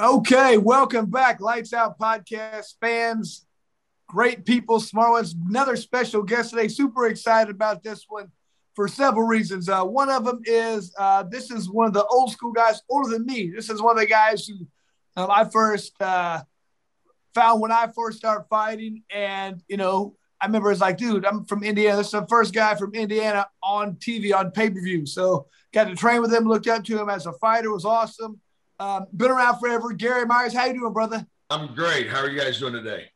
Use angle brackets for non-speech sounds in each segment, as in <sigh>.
Okay, welcome back, Lights Out Podcast fans. Great people, smart ones. Another special guest today. Super excited about this one for several reasons. Uh, one of them is uh, this is one of the old school guys, older than me. This is one of the guys who um, I first uh, found when I first started fighting. And, you know, I remember it's like, dude, I'm from Indiana. This is the first guy from Indiana on TV, on pay per view. So got to train with him, looked up to him as a fighter, was awesome. Um, been around forever. Gary Myers, how you doing, brother? I'm great. How are you guys doing today?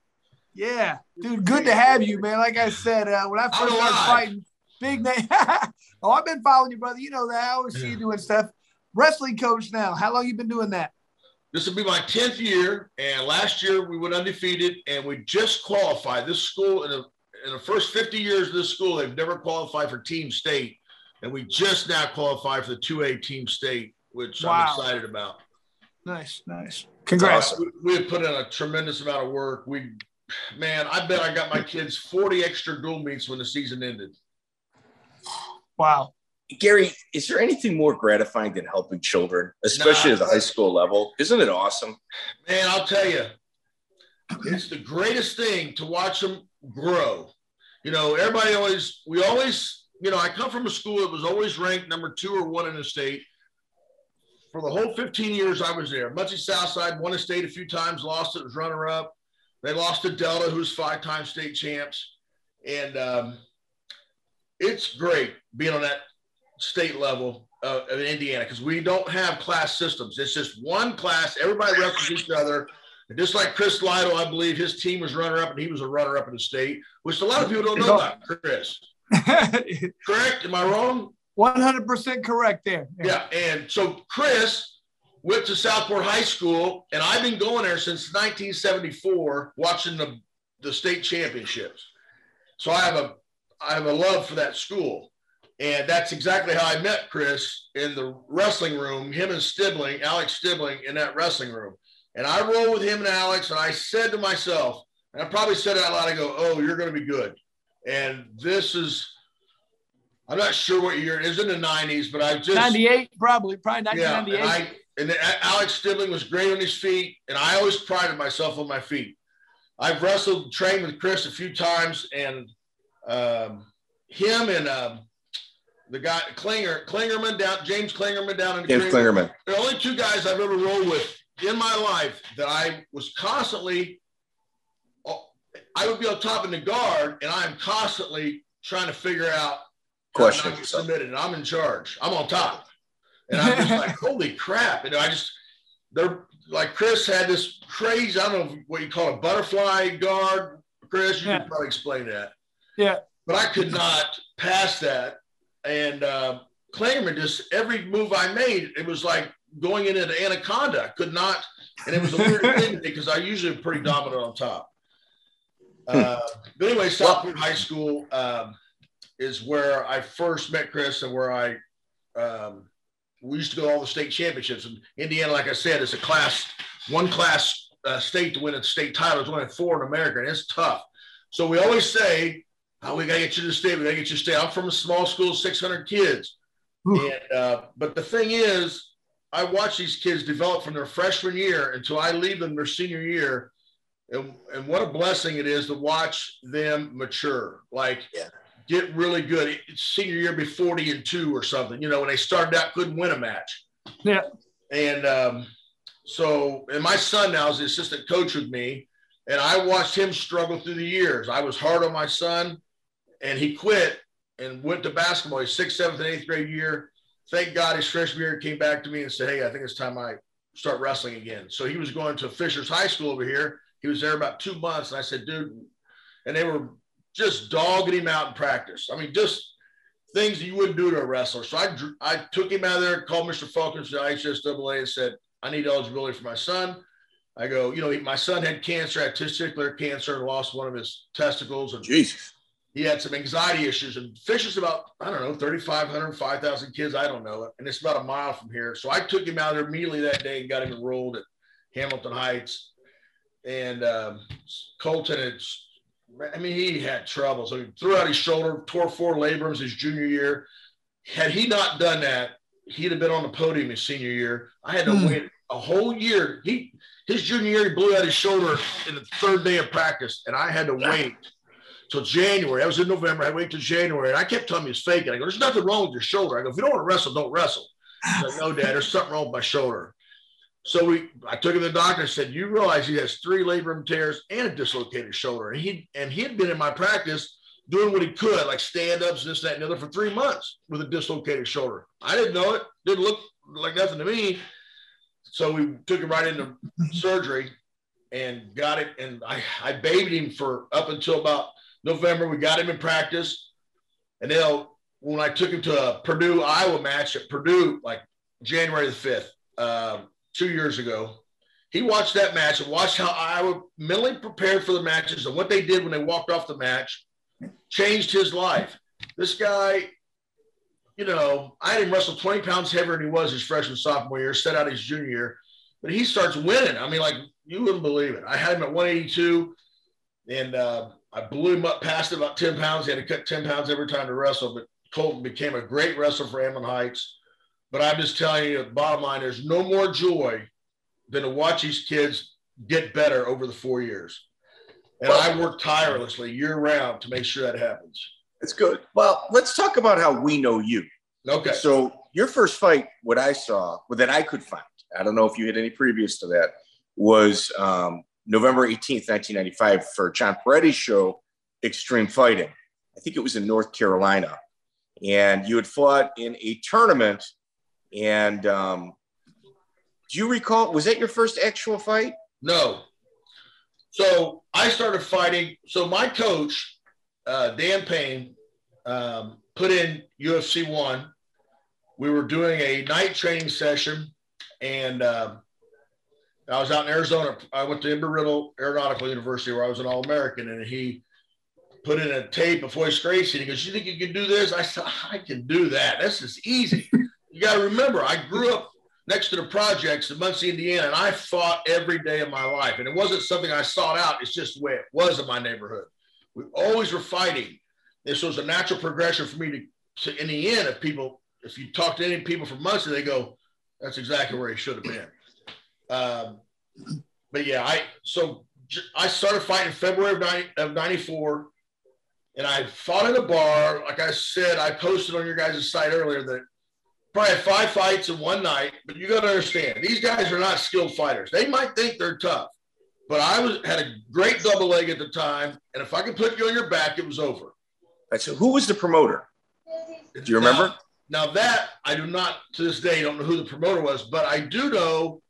Yeah, dude, good to have you, man. Like I said, uh, when I first started fighting, big name. <laughs> oh, I've been following you, brother. You know that. I always see you doing stuff. Wrestling coach now. How long you been doing that? This will be my 10th year. And last year we went undefeated and we just qualified. This school, in, a, in the first 50 years of this school, they've never qualified for team state. And we just now qualified for the 2A team state, which wow. I'm excited about. Nice, nice. Congrats. Uh, we, we have put in a tremendous amount of work. We, man, I bet I got my kids 40 extra dual meets when the season ended. Wow. Gary, is there anything more gratifying than helping children, especially nah. at the high school level? Isn't it awesome? Man, I'll tell you, it's the greatest thing to watch them grow. You know, everybody always, we always, you know, I come from a school that was always ranked number two or one in the state for the whole 15 years I was there. Muncie Southside won a state a few times, lost it, was runner up. They lost to Delta, who's five time state champs. And um, it's great being on that state level uh, of Indiana because we don't have class systems. It's just one class, everybody wrestles each other. And just like Chris Lytle, I believe his team was runner up and he was a runner up in the state, which a lot of people don't know about Chris. <laughs> Correct? Am I wrong? 100% correct there. Yeah. yeah. And so Chris went to Southport High School, and I've been going there since 1974, watching the, the state championships. So I have a I have a love for that school. And that's exactly how I met Chris in the wrestling room, him and Stiebling, Alex Stiebling in that wrestling room. And I roll with him and Alex, and I said to myself, and I probably said it out loud, I go, Oh, you're going to be good. And this is I'm not sure what year it is in the 90s, but I just 98 probably, probably 1998. Yeah, and, I, and Alex Stiebling was great on his feet, and I always prided myself on my feet. I've wrestled, trained with Chris a few times, and um, him and um, the guy Klinger, Klingerman down, James Klingerman down in James Klingerman. The only two guys I've ever rolled with in my life that I was constantly. I would be on top in the guard, and I am constantly trying to figure out question submitted and I'm in charge. I'm on top. And I'm just like, <laughs> holy crap. And I just they're like Chris had this crazy, I don't know what you call a butterfly guard. Chris, you yeah. can probably explain that. Yeah. But I could not pass that. And uh Klingerman just every move I made, it was like going into the anaconda. I could not, and it was a weird <laughs> thing because I usually am pretty dominant on top. Uh, but anyway, Southport High School, um, is where I first met Chris and where I um, we used to go to all the state championships. And Indiana, like I said, is a class one class uh, state to win a state title. It's only four in America, and it's tough. So we always say, oh, "We got to get you to state. We got to get you to state." I'm from a small school, 600 kids, and uh, but the thing is, I watch these kids develop from their freshman year until I leave them their senior year. And, and what a blessing it is to watch them mature. Like, yeah get really good. Senior year, be 40 and two or something. You know, when they started out, couldn't win a match. Yeah. And um, so, and my son now is the assistant coach with me, and I watched him struggle through the years. I was hard on my son, and he quit and went to basketball. His sixth, seventh, and eighth grade year. Thank God his freshman year came back to me and said, Hey, I think it's time I start wrestling again. So he was going to Fishers High School over here. He was there about two months. And I said, Dude, and they were just dogging him out in practice. I mean, just things you wouldn't do to a wrestler. So I, I took him out of there, called Mr. Falkins to IHSAA and said, I need eligibility for my son. I go, you know, my son had cancer, had testicular cancer, and lost one of his testicles. And Jesus. He had some anxiety issues. And Fishers about, I don't know, 3,500, 5,000 kids. I don't know. And it's about a mile from here. So I took him out there immediately that day and got him enrolled at Hamilton Heights. And um, Colton had I mean, he had trouble. So he threw out his shoulder, tore four labrums his junior year. Had he not done that, he'd have been on the podium his senior year. I had to mm. wait a whole year. He his junior year, he blew out his shoulder in the third day of practice, and I had to wait till January. I was in November. I had to wait till January, and I kept telling him he's faking. I go, "There's nothing wrong with your shoulder." I go, "If you don't want to wrestle, don't wrestle." He's like, "No, Dad, there's something wrong with my shoulder." So we, I took him to the doctor and said, "You realize he has three labrum tears and a dislocated shoulder." And he and he had been in my practice doing what he could, like stand ups, this, that, and the other, for three months with a dislocated shoulder. I didn't know it. Didn't look like nothing to me. So we took him right into surgery and got it. And I, I babied him for up until about November. We got him in practice. And then when I took him to a Purdue Iowa match at Purdue, like January the 5th, um, two years ago, he watched that match and watched how Iowa mentally prepared for the matches and what they did when they walked off the match changed his life. This guy, you know, I had him wrestle 20 pounds heavier than he was his freshman sophomore year, set out his junior year, but he starts winning. I mean, like you wouldn't believe it. I had him at 182 and uh, I blew him up past about 10 pounds. He had to cut 10 pounds every time to wrestle, but Colton became a great wrestler for Amon Heights. But I'm just telling you, the bottom line, there's no more joy than to watch these kids get better over the four years. And I work tirelessly year round to make sure that happens. It's good. Well, let's talk about how we know you. Okay. So your first fight, what I saw, well, that I could find, I don't know if you had any previous to that, was um, November 18th, 1995 for John Perretti's show, Extreme Fighting. I think it was in North Carolina. And you had fought in a tournament. And um, do you recall, was that your first actual fight? No. So I started fighting. So my coach, uh, Dan Payne, um, put in UFC one. We were doing a night training session, and um, I was out in Arizona. I went to Embry-Riddle Aeronautical University, where I was an All American, and he put in a tape of Royce Gracie. He goes, "You think you can do this?" I said, "I can do that. This is easy." You got to remember, I grew up next to the projects in Muncie, Indiana, and I fought every day of my life. And it wasn't something I sought out. It's just the way it was in my neighborhood. We always were fighting. This was a natural progression for me to, to in the end, if people, if you talk to any people from Muncie, they go, that's exactly where he should have been. Um, but yeah, I, so I started fighting in February of, 90, of 94 and I fought in a bar. Like I said, I posted on your guys' site earlier that probably had five fights in one night, but you got to understand these guys are not skilled fighters. They might think they're tough, but I was had a great double leg at the time, and if I could put you on your back, it was over. Right, so who was the promoter? Do you remember? Now, now, that I do not to this day don't know who the promoter was, but I do know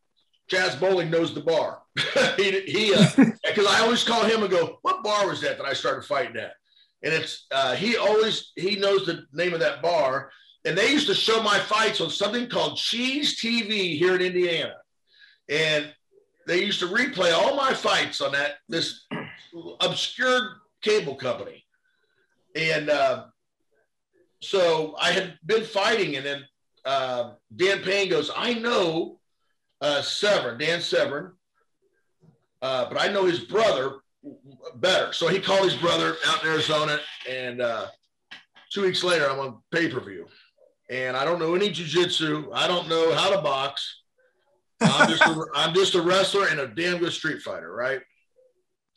Jazz Bowling knows the bar. <laughs> he he <laughs> because uh, I always call him and go, "What bar was that that I started fighting at?" And it's uh, he always he knows the name of that bar and they used to show my fights on something called Cheese TV here in Indiana. And they used to replay all my fights on that this obscure cable company. And uh, so I had been fighting, and then uh, Dan Payne goes, I know uh, Severn, Dan Severn, uh, but I know his brother better. So he called his brother out in Arizona, and uh, two weeks later, I'm on pay per view and I don't know any jujitsu. I don't know how to box. I'm just a, <laughs> I'm just a wrestler and a damn good street fighter, right?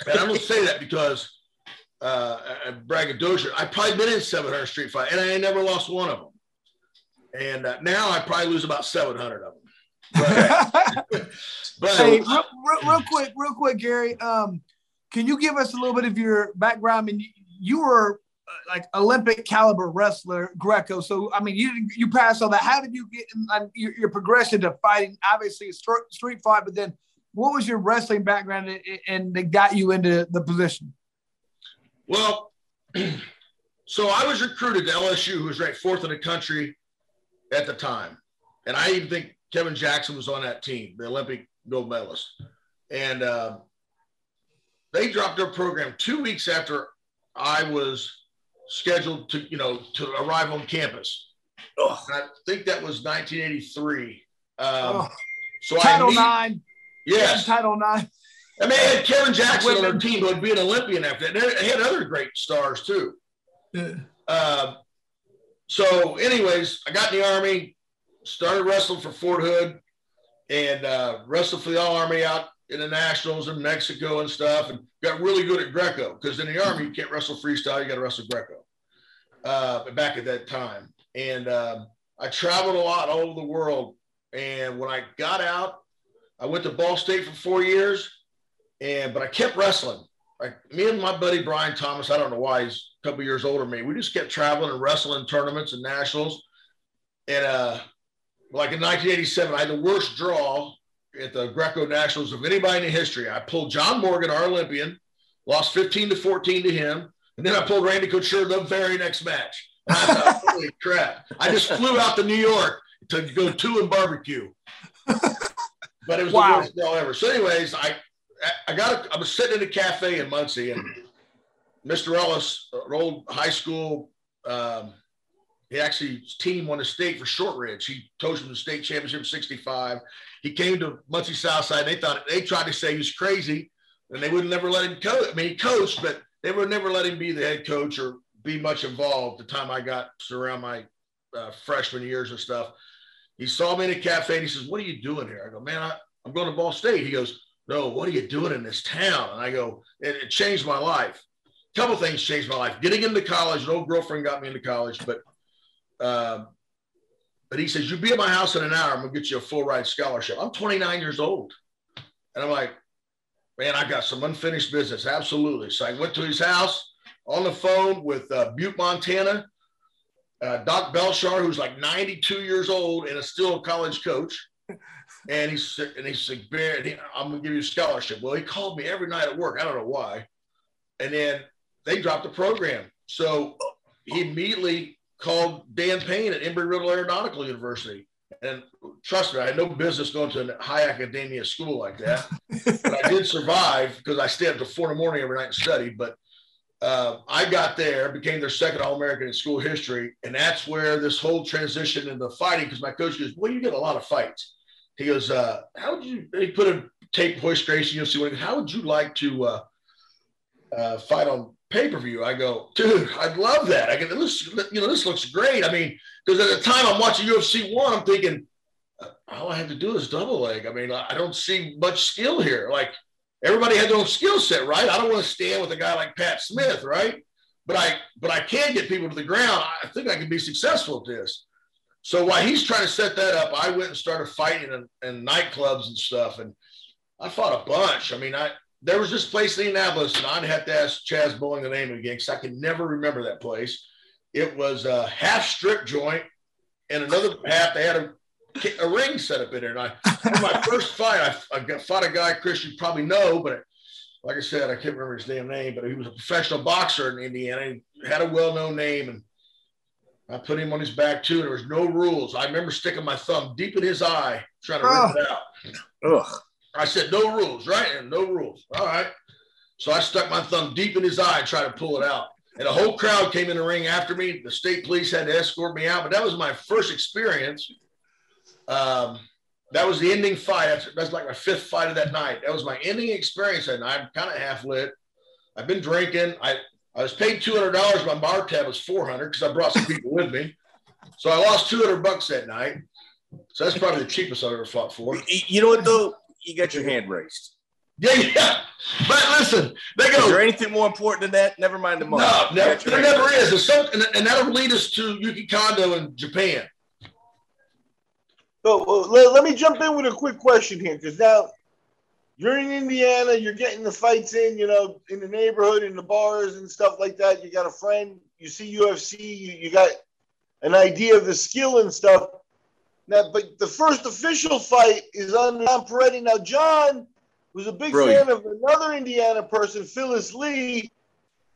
And I'm gonna say that because uh, braggadocio. I've probably been in 700 street fight, and I ain't never lost one of them. And uh, now I probably lose about 700 of them. But, <laughs> but hey, real, real, real, quick, real quick, Gary. Um, can you give us a little bit of your background? I mean, you, you were like Olympic caliber wrestler, Greco. So I mean, you you passed all that. How did you get in, your, your, progression to fighting? Obviously, street fight, but then what was your wrestling background and that got you into the position? Well, <clears throat> so I was recruited to LSU, who was ranked fourth in the country at the time, and I even think Kevin Jackson was on that team, the Olympic gold medalist, and uh, they dropped their program two weeks after I was scheduled to, you know, to arrive on campus. I think that was 1983. Um, oh. So Title I Nine. Yes. Title Nine. I mean, they had Kevin Jackson on their team who would be an Olympian after that. They had other great stars too. Yeah. Uh, so, anyways, I got in the army, started wrestling for Fort Hood, and uh, wrestled for the All Army out in the nationals in Mexico and stuff, and got really good at Greco because in the Army you can't wrestle freestyle, you got to wrestle Greco. Uh, back at that time, and um, I traveled a lot all over the world. And when I got out, I went to Ball State for four years, and but I kept wrestling. Like me and my buddy Brian Thomas, I don't know why he's a couple years older than me. We just kept traveling and wrestling tournaments and nationals. And uh, like in 1987, I had the worst draw at the Greco Nationals of anybody in history. I pulled John Morgan, our Olympian, lost 15 to 14 to him. And then I pulled Randy Couture the very next match. I thought, <laughs> holy crap. I just flew out to New York to go two and barbecue. But it was wow. the worst draw ever. So, anyways, I I got a, I was sitting in a cafe in Muncie and Mr. Ellis, an old high school um, he actually his team won a state for Shortridge. He coached him the state championship 65. He came to Muncie Southside. They thought they tried to say he was crazy, and they would never let him coach. I mean, he coached, but they would never let him be the head coach or be much involved. The time I got around my uh, freshman years and stuff, he saw me in a cafe and he says, "What are you doing here?" I go, "Man, I, am going to Ball State." He goes, "No, what are you doing in this town?" And I go, "It, it changed my life." A couple things changed my life. Getting into college, an old girlfriend got me into college, but um, but he says, You'll be at my house in an hour. I'm gonna get you a full ride scholarship." I'm 29 years old, and I'm like, "Man, I got some unfinished business." Absolutely. So I went to his house on the phone with uh, Butte, Montana. Uh, Doc Belshar, who's like 92 years old and is still a college coach. <laughs> And he said, and he said, Bear, I'm gonna give you a scholarship. Well, he called me every night at work. I don't know why. And then they dropped the program. So he immediately called Dan Payne at Embry-Riddle Aeronautical University. And trust me, I had no business going to a high academia school like that. but I did survive because I stayed up to four in the morning every night and studied. But uh, I got there, became their second All American in school history. And that's where this whole transition into fighting, because my coach goes, Well, you get a lot of fights. He goes, uh, How would you, he put a tape Royce Gracie in UFC, how would you like to uh, uh, fight on pay per view. I go, dude, I'd love that. I get this, you know, this looks great. I mean, because at the time I'm watching UFC one, I'm thinking, uh, all I have to do is double leg. I mean, I don't see much skill here. Like everybody had their own skill set, right? I don't want to stand with a guy like Pat Smith, right? But I, but I can get people to the ground. I think I can be successful at this. So while he's trying to set that up, I went and started fighting in, in nightclubs and stuff, and I fought a bunch. I mean, I there was this place in Indianapolis, and I'd have to ask Chaz Bowling the name again because I can never remember that place. It was a half strip joint, and another half they had a, a ring set up in there. And I, my first fight, I, I fought a guy, Chris, you probably know, but like I said, I can't remember his damn name, but he was a professional boxer in Indiana. He had a well-known name, and I put him on his back too. And there was no rules. I remember sticking my thumb deep in his eye, trying to oh. rip it ah. out. Ugh. I said, no rules, right? And no rules. All right. So I stuck my thumb deep in his eye and tried to pull it out. And a whole crowd came in the ring after me. The state police had to escort me out, but that was my first experience. Um, that was the ending fight. That's, that's like my fifth fight of that night. That was my ending experience night. I'm kind of half lit. I've been drinking. I, I was paid $200. My bar tab was 400 because I brought some people with me. So I lost 200 bucks that night. So that's probably the cheapest I've ever fought for. You know what, though? You got your hand raised. Yeah, yeah. But listen, they go. Is there anything more important than that? Never mind the money. No, never, there never is. There's some, and, and that'll lead us to Yuki Kondo in Japan. So uh, let, let, me jump in with a quick question here, because now you're in Indiana, you're getting the fights in, you know, in the neighborhood, in the bars and stuff like that. You got a friend, you see UFC, you, you got an idea of the skill and stuff. Now, but the first official fight is on John Perretti. Now, John was a big Brilliant. fan of another Indiana person, Phyllis Lee.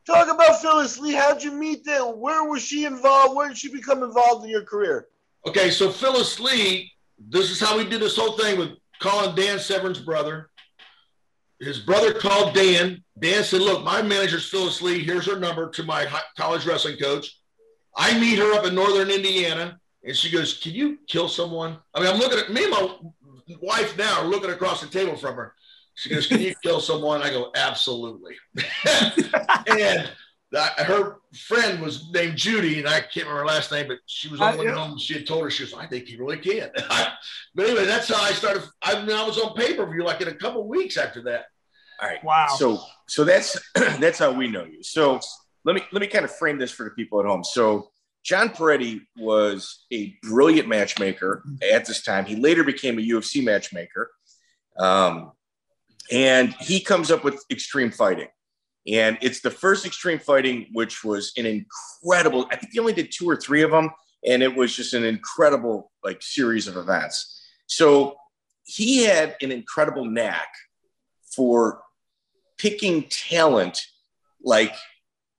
Talk about Phyllis Lee. How'd you meet them? Where was she involved? Where did she become involved in your career? Okay, so Phyllis Lee, this is how we did this whole thing with calling Dan Severn's brother. His brother called Dan. Dan said, Look, my manager's Phyllis Lee. Here's her number to my college wrestling coach. I meet her up in northern Indiana. And she goes, Can you kill someone? I mean, I'm looking at me and my wife now are looking across the table from her. She goes, Can you kill someone? I go, Absolutely. <laughs> and her friend was named Judy, and I can't remember her last name, but she was on the uh, yeah. home. She had told her she was. I think he really can. <laughs> but anyway, that's how I started. I, mean, I was on pay per view like in a couple weeks after that. All right. Wow. So so that's <clears throat> that's how we know you. So let me let me kind of frame this for the people at home. So John Perretti was a brilliant matchmaker at this time. He later became a UFC matchmaker. Um, and he comes up with extreme fighting. And it's the first extreme fighting, which was an incredible, I think he only did two or three of them. And it was just an incredible like series of events. So he had an incredible knack for picking talent, like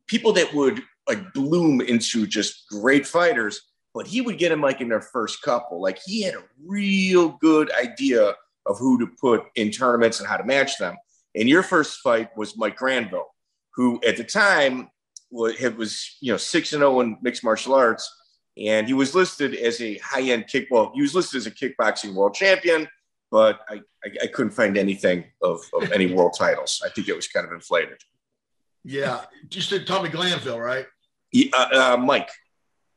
people that would like bloom into just great fighters, but he would get them like in their first couple. Like he had a real good idea of who to put in tournaments and how to match them. And your first fight was Mike Granville, who at the time was, you know six and zero in mixed martial arts, and he was listed as a high end kick. Well, he was listed as a kickboxing world champion, but I, I, I couldn't find anything of, of any world titles. I think it was kind of inflated. Yeah, said Tommy Glanville, right? Yeah, uh, uh, Mike.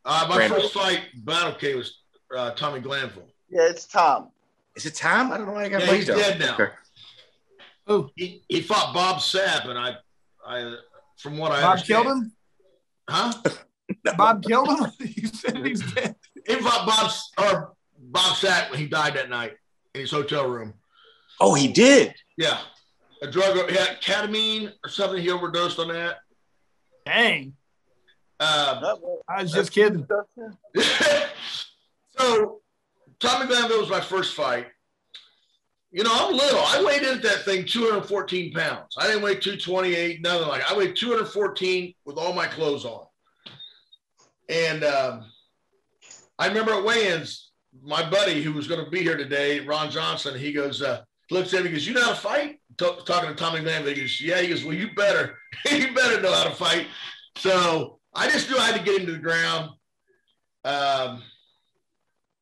Uh, my Granville. first fight, Battlecade, was uh, Tommy Glanville. Yeah, it's Tom. Is it Tom? I don't know why I got Yeah, Mike he's down. dead now. Okay. Oh, He, he fought Bob Sapp, and I, I, from what I Bob understand, killed him. huh? <laughs> Bob killed him. <laughs> you said he's dead. He fought Bob or Bob Sapp when he died that night in his hotel room. Oh, he did. Yeah, a drug, Yeah, ketamine or something. He overdosed on that. Dang. Uh, I was just kidding. <laughs> so Tommy Glanville was my first fight. You know, I'm little. I weighed in at that thing 214 pounds. I didn't weigh 228, nothing like. I weighed 214 with all my clothes on. And um, I remember at weigh-ins, my buddy who was going to be here today, Ron Johnson, he goes, uh, looks at me, he goes, "You know how to fight?" T- talking to Tommy Glanville, he goes, "Yeah." He goes, "Well, you better, <laughs> you better know how to fight." So I just knew I had to get him to the ground. Um,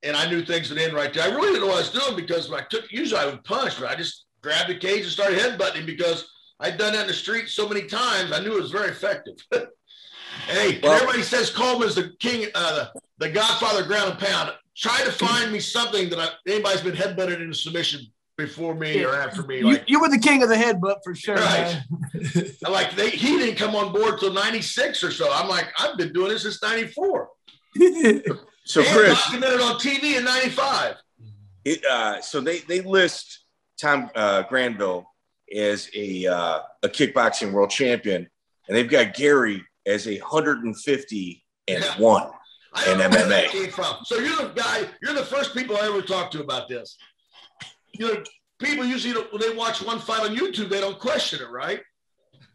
and I knew things would end right there. I really didn't know what I was doing because when I took, usually I would punch, but I just grabbed the cage and started headbutting him because I'd done that in the street so many times. I knew it was very effective. <laughs> hey, Well- everybody says Coleman's the king, uh, the, the godfather ground and pound. Try to find me something that I, anybody's been headbutted into submission before me or after me. You, Like, you were the king of the headbutt for sure. Right. <laughs> like they, he didn't come on board till 96 or so. I'm like, I've been doing this since 94. <laughs> So and Chris, documented on TV in 95. it, uh, so they they list Tom uh, Granville as a uh, a kickboxing world champion, and they've got Gary as a 150 and Yeah. one. I don't And know where that MMA. So you're the guy, you're the first people I ever talked to about this. You know, people usually don't, when they watch one fight on YouTube, they don't question it, right?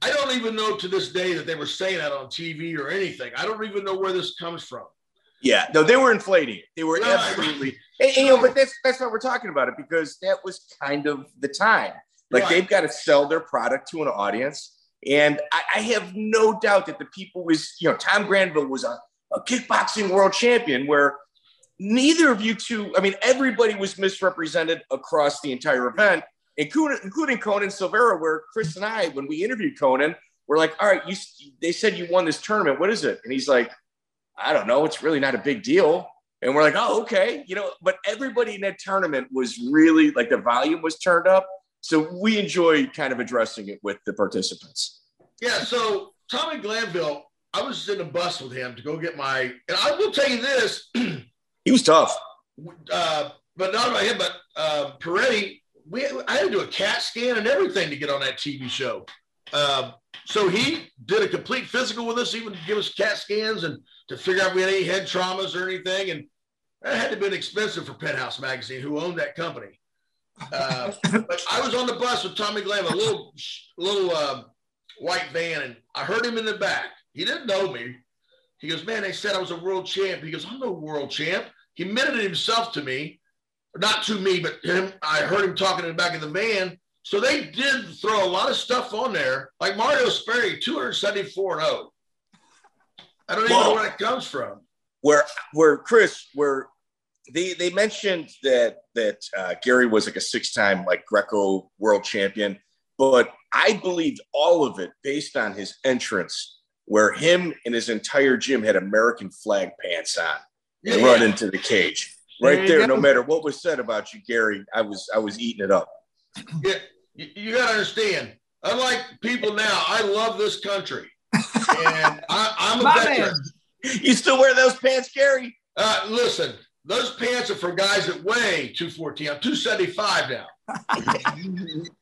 I don't even know to this day that they were saying that on TV or anything. I don't even know where this comes from. Yeah, no, they were inflating it. They were Right. absolutely, and, and, you know, but that's that's why we're talking about it because that was kind of the time. Like Right. they've got to sell their product to an audience, and I, I have no doubt that the people was, you know, Tom Granville was a, a kickboxing world champion where neither of you two, I mean, everybody was misrepresented across the entire event, including including Conan Silveira, where Chris and I, when we interviewed Conan, we're like, all right, you, they said you won this tournament. What is it? And he's like, I don't know. It's really not a big deal. And we're like, oh, okay. You know, but everybody in that tournament was really like the volume was turned up. So we enjoy kind of addressing it with the participants. Yeah, so Tommy Glanville, I was in a bus with him to go get my, and I will tell you this, <clears throat> He was tough. uh, but not about him, but uh, Perretti, we, I had to do a CAT scan and everything to get on that TV show. Um, so he did a complete physical with us, even to give us CAT scans and to figure out if we had any head traumas or anything. And that had to have been expensive for Penthouse Magazine, who owned that company. Uh, but I was on the bus with Tommy Glanville, a little, little uh, white van, and I heard him in the back. He didn't know me. He goes, Man, they said I was a world champ. He goes, I'm no world champ. He admitted it himself to me, not to me, but him. I heard him talking in the back of the van. So they did throw a lot of stuff on there, like Mario Sperry, 274 and 0. I don't even know where that comes from. Where where Chris, where they they mentioned that that uh, Gary was like a six time like Greco world champion, but I believed all of it based on his entrance where him and his entire gym had American flag pants on and Yeah. run into the cage. Right you there, no matter what was said about you, Gary, I was I was eating it up. Yeah, you, you got to understand. Unlike people now, I love this country, and <laughs> I, I'm a My veteran. man. You still wear those pants, Gary? Uh, listen, those pants are for guys that weigh 214. I'm 275 now. <laughs>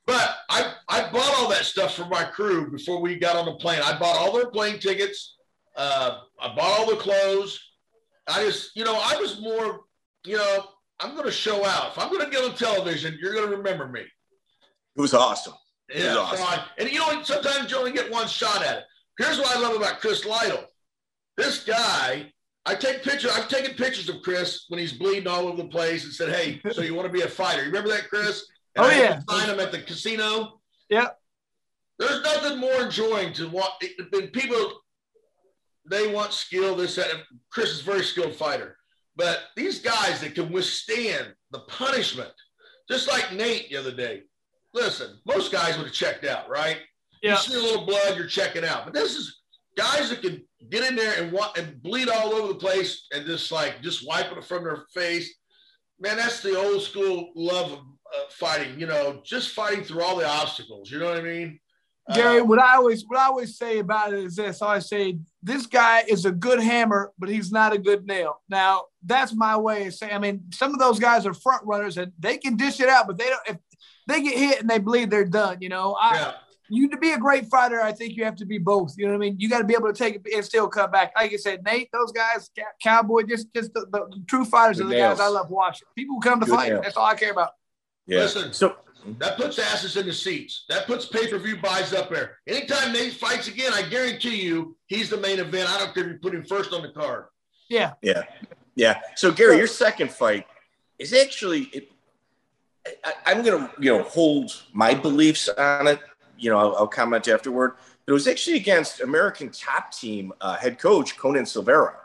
but I, I bought all that stuff for my crew before we got on the plane. I bought all their plane tickets. Uh, I bought all the clothes. I just, you know, I was more, you know, I'm going to show out. If I'm going to get on television, you're going to remember me. It was awesome. It was awesome. so I- and you know, sometimes you only get one shot at it. Here's what I love about Chris Lytle. This guy, I take pictures. I've taken pictures of Chris when he's bleeding all over the place and said, "Hey, so you want to be a fighter? You remember that, Chris?" And Oh, I yeah. to Sign him at the casino. Yep. There's nothing more enjoying to watch than people. They want skill. This that. and Chris is a very skilled fighter, but these guys that can withstand the punishment, just like Nate the other day. Listen, most guys would have checked out, right? Yeah. You see a little blood, you're checking out. But this is guys that can get in there and wa- and bleed all over the place and just like just wiping it from their face. Man, that's the old school love of uh, fighting. You know, just fighting through all the obstacles. You know what I mean? Gary, Uh, what I always what I always say about it is this: I always say this guy is a good hammer, but he's not a good nail. Now that's my way of saying. I mean, some of those guys are front runners and they can dish it out, but they don't. If they get hit and they bleed, they're done. You know, I, yeah. you to be a great fighter, I think you have to be both. You know what I mean? You got to be able to take it and still come back. Like I said, Nate, those guys, Cowboy, just just the, the true fighters are Good the guys. I love watching. People who come to Good fight. nails. That's all I care about. Yeah. Listen. So That puts asses in the seats. That puts pay per view buys up there. Anytime Nate fights again, I guarantee you he's the main event. I don't care if you put him first on the card. Yeah, yeah, yeah. So Gary, your second fight is actually. It, I, I'm gonna you know hold my beliefs on it. You know, I'll, I'll comment afterward. But it was actually against American top team uh, head coach Conan Silveira,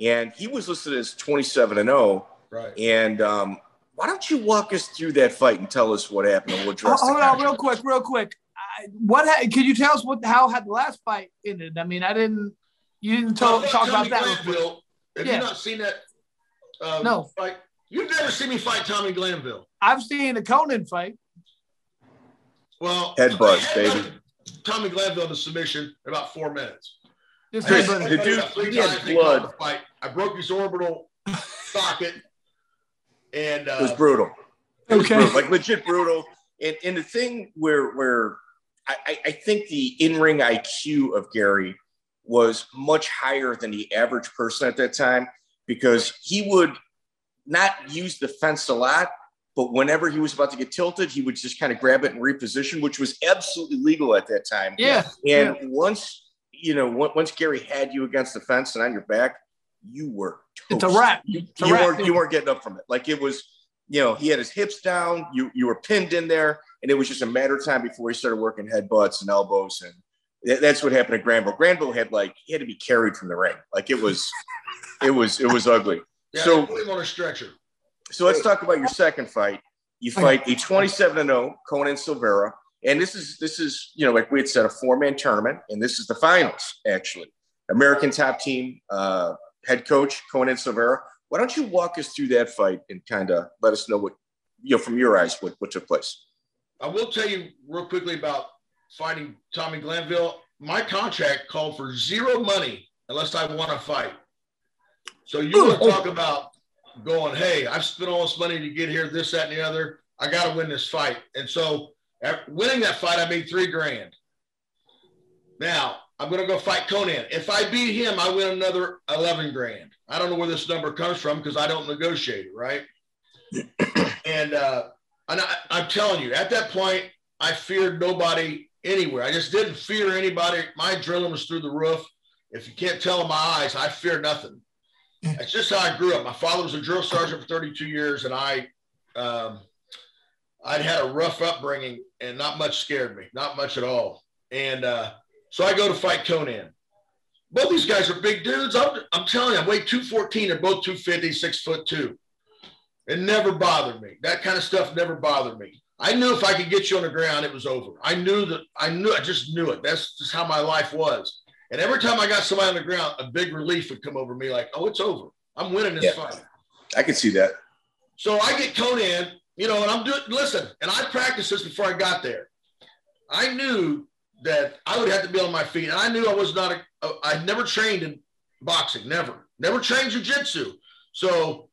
and he was listed as 27 and 0. Right. And um, why don't you walk us through that fight and tell us what happened and we'll address Hold on, real quick, real quick. I, what ha- could you tell us what how had the last fight ended? I mean, I didn't. You didn't talk, Well, talk about Tommy that. Real quick. Glanville, have Yeah. you not seen that? Um, No. Fight? You've never seen me fight Tommy Glanville. I've seen the Conan fight. Well, Headbutts, I baby. Tommy Glanville into submission in about four minutes. Just Chris, headbutted. the dude- he had times they called blood. fight. I broke his orbital socket, and uh, It was brutal. It was Okay. brutal, like legit brutal. And, and the thing where where I, I- I think the in ring IQ of Gary was much higher than the average person at that time because he would not use the fence a lot, but whenever he was about to get tilted, he would just kind of grab it and reposition, which was absolutely legal at that time. Yeah. And once you know, once Gary had you against the fence and on your back, you were It's a wrap. You, It's a you wrap. weren't you weren't getting up from it. Like it was, you know, he had his hips down. You you were pinned in there, and it was just a matter of time before he started working headbutts and elbows, and that- that's what happened to Granville. Granville had like he had to be carried from the ring. Like it was, it was it was ugly. yeah, So- put him on a stretcher. So let's talk about your second fight. You fight a 27 and 0 Conan Silveira, and this is this is you know like we had said a four man tournament, and this is the finals actually. American top team uh, head coach Conan Silveira. Why don't you walk us through that fight and kind of let us know what you know from your eyes what, what took place? I will tell you real quickly about fighting Tommy Glanville. My contract called for zero money unless I want to fight. So you want to oh, oh. talk about going, hey, I've spent all this money to get here, this, that, and the other. I got to win this fight. And so winning that fight, I made three grand. Now I'm going to go fight Conan. If I beat him, I win another 11 grand. I don't know where this number comes from because I don't negotiate it, right? <coughs> and uh, and I, I'm telling you, at that point, I feared nobody anywhere. I just didn't fear anybody. My adrenaline was through the roof. If you can't tell in my eyes, I fear nothing. That's just how I grew up. My father was a drill sergeant for 32 years, and I, um, I'd had a rough upbringing, and not much scared me, not much at all. And uh, so I go to fight Conan. Both these guys are big dudes. I'm, I'm telling you, I weigh 214. They're both 250, six foot two. It never bothered me. That kind of stuff never bothered me. I knew if I could get you on the ground, it was over. I knew that I knew I just knew it. That's just how my life was. And every time I got somebody on the ground, a big relief would come over me, like, "Oh, it's over. I'm winning this Yeah. fight." I can see that. So I get Conan, you know, and I'm doing. Listen, and I practiced this before I got there. I knew that I would have to be on my feet, and I knew I was not. A, I'd never trained in boxing, never, never trained jujitsu. So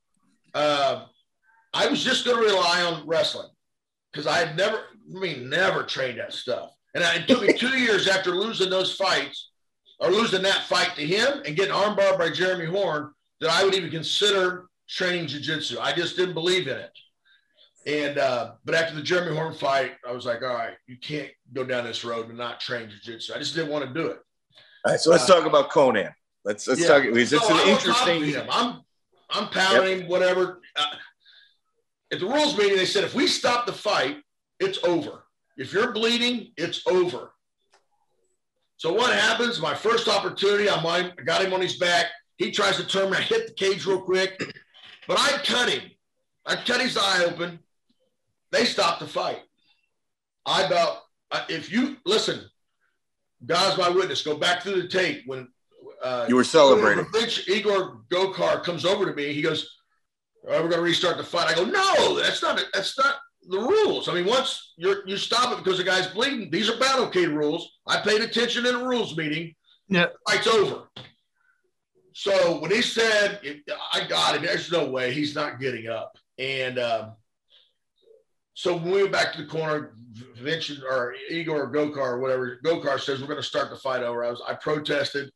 uh, I was just going to rely on wrestling because I had never, I mean, never trained that stuff. And it took me <laughs> two years after losing those fights or losing that fight to him and getting armbarred by Jeremy Horn that I would even consider training jujitsu. I just didn't believe in it. And uh, but after the Jeremy Horn fight, I was like, all right, you can't go down this road and not train jujitsu. I just didn't want to do it. All right, so let's talk about Conan. Let's let's Yeah. talk because it's an interesting. I'm I'm pounding him, whatever. Uh, at the rules meeting, they said if we stop the fight, it's over. If you're bleeding, it's over. So what happens? My first opportunity, I'm on, I got him on his back. He tries to turn me. I hit the cage real quick, but I cut him. I cut his eye open. They stopped the fight. I about if you listen, God's my witness. Go back through the tape when uh, You were celebrating. Igor, Igor Gokar comes over to me. He goes, "All right, we're going to restart the fight." I go, "No, that's not it. That's not the rules. I mean, once you're you stop it because the guy's bleeding. These are Battlecade rules. I paid attention in a rules meeting. Yeah. fight's over." So when he said, "I got it," there's no way he's not getting up. And um, so when we went back to the corner, Vincent or Igor or Gokar or whatever, Gokar says we're going to start the fight over. I was I protested.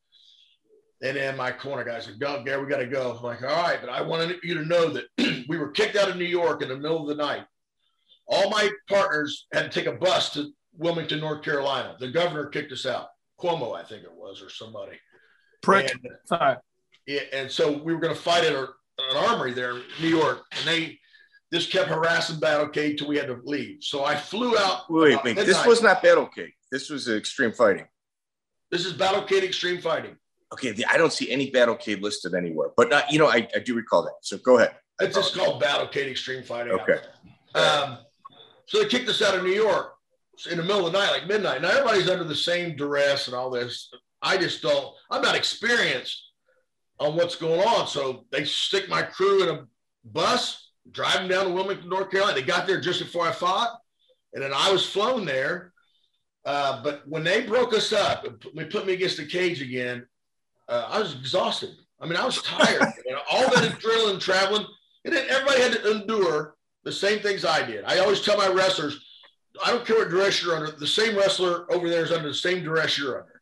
And then my corner guy said, Go, Gary, we got to go. I'm like, all right, but I wanted you to know that <clears throat> we were kicked out of New York in the middle of the night. All my partners had to take a bus to Wilmington, North Carolina. The governor kicked us out. Cuomo, I think it was, or somebody. Prick. And, yeah, and so we were going to fight at a, an armory there in New York. And they just kept harassing Battlecade till we had to leave. So I flew out. Wait, wait. This was not Battlecade. This was extreme fighting. This is Battlecade Extreme Fighting. Okay, I don't see any Battlecade listed anywhere, but uh, you know, I, I do recall that. So go ahead. It's just called Battlecade Extreme Fighting. Okay. Um, so they kicked us out of New York in the middle of the night, like midnight. Now everybody's under the same duress and all this. I just don't. I'm not experienced on what's going on. So they stick my crew in a bus, driving down to Wilmington, North Carolina. They got there just before I fought, and then I was flown there. Uh, but when they broke us up, and put- they put me against the cage again. Uh, I was exhausted. I mean, I was tired. <laughs> know, all that adrenaline traveling, and then everybody had to endure the same things I did. I always tell my wrestlers, I don't care what dress you're under. The same wrestler over there is under the same dress you're under.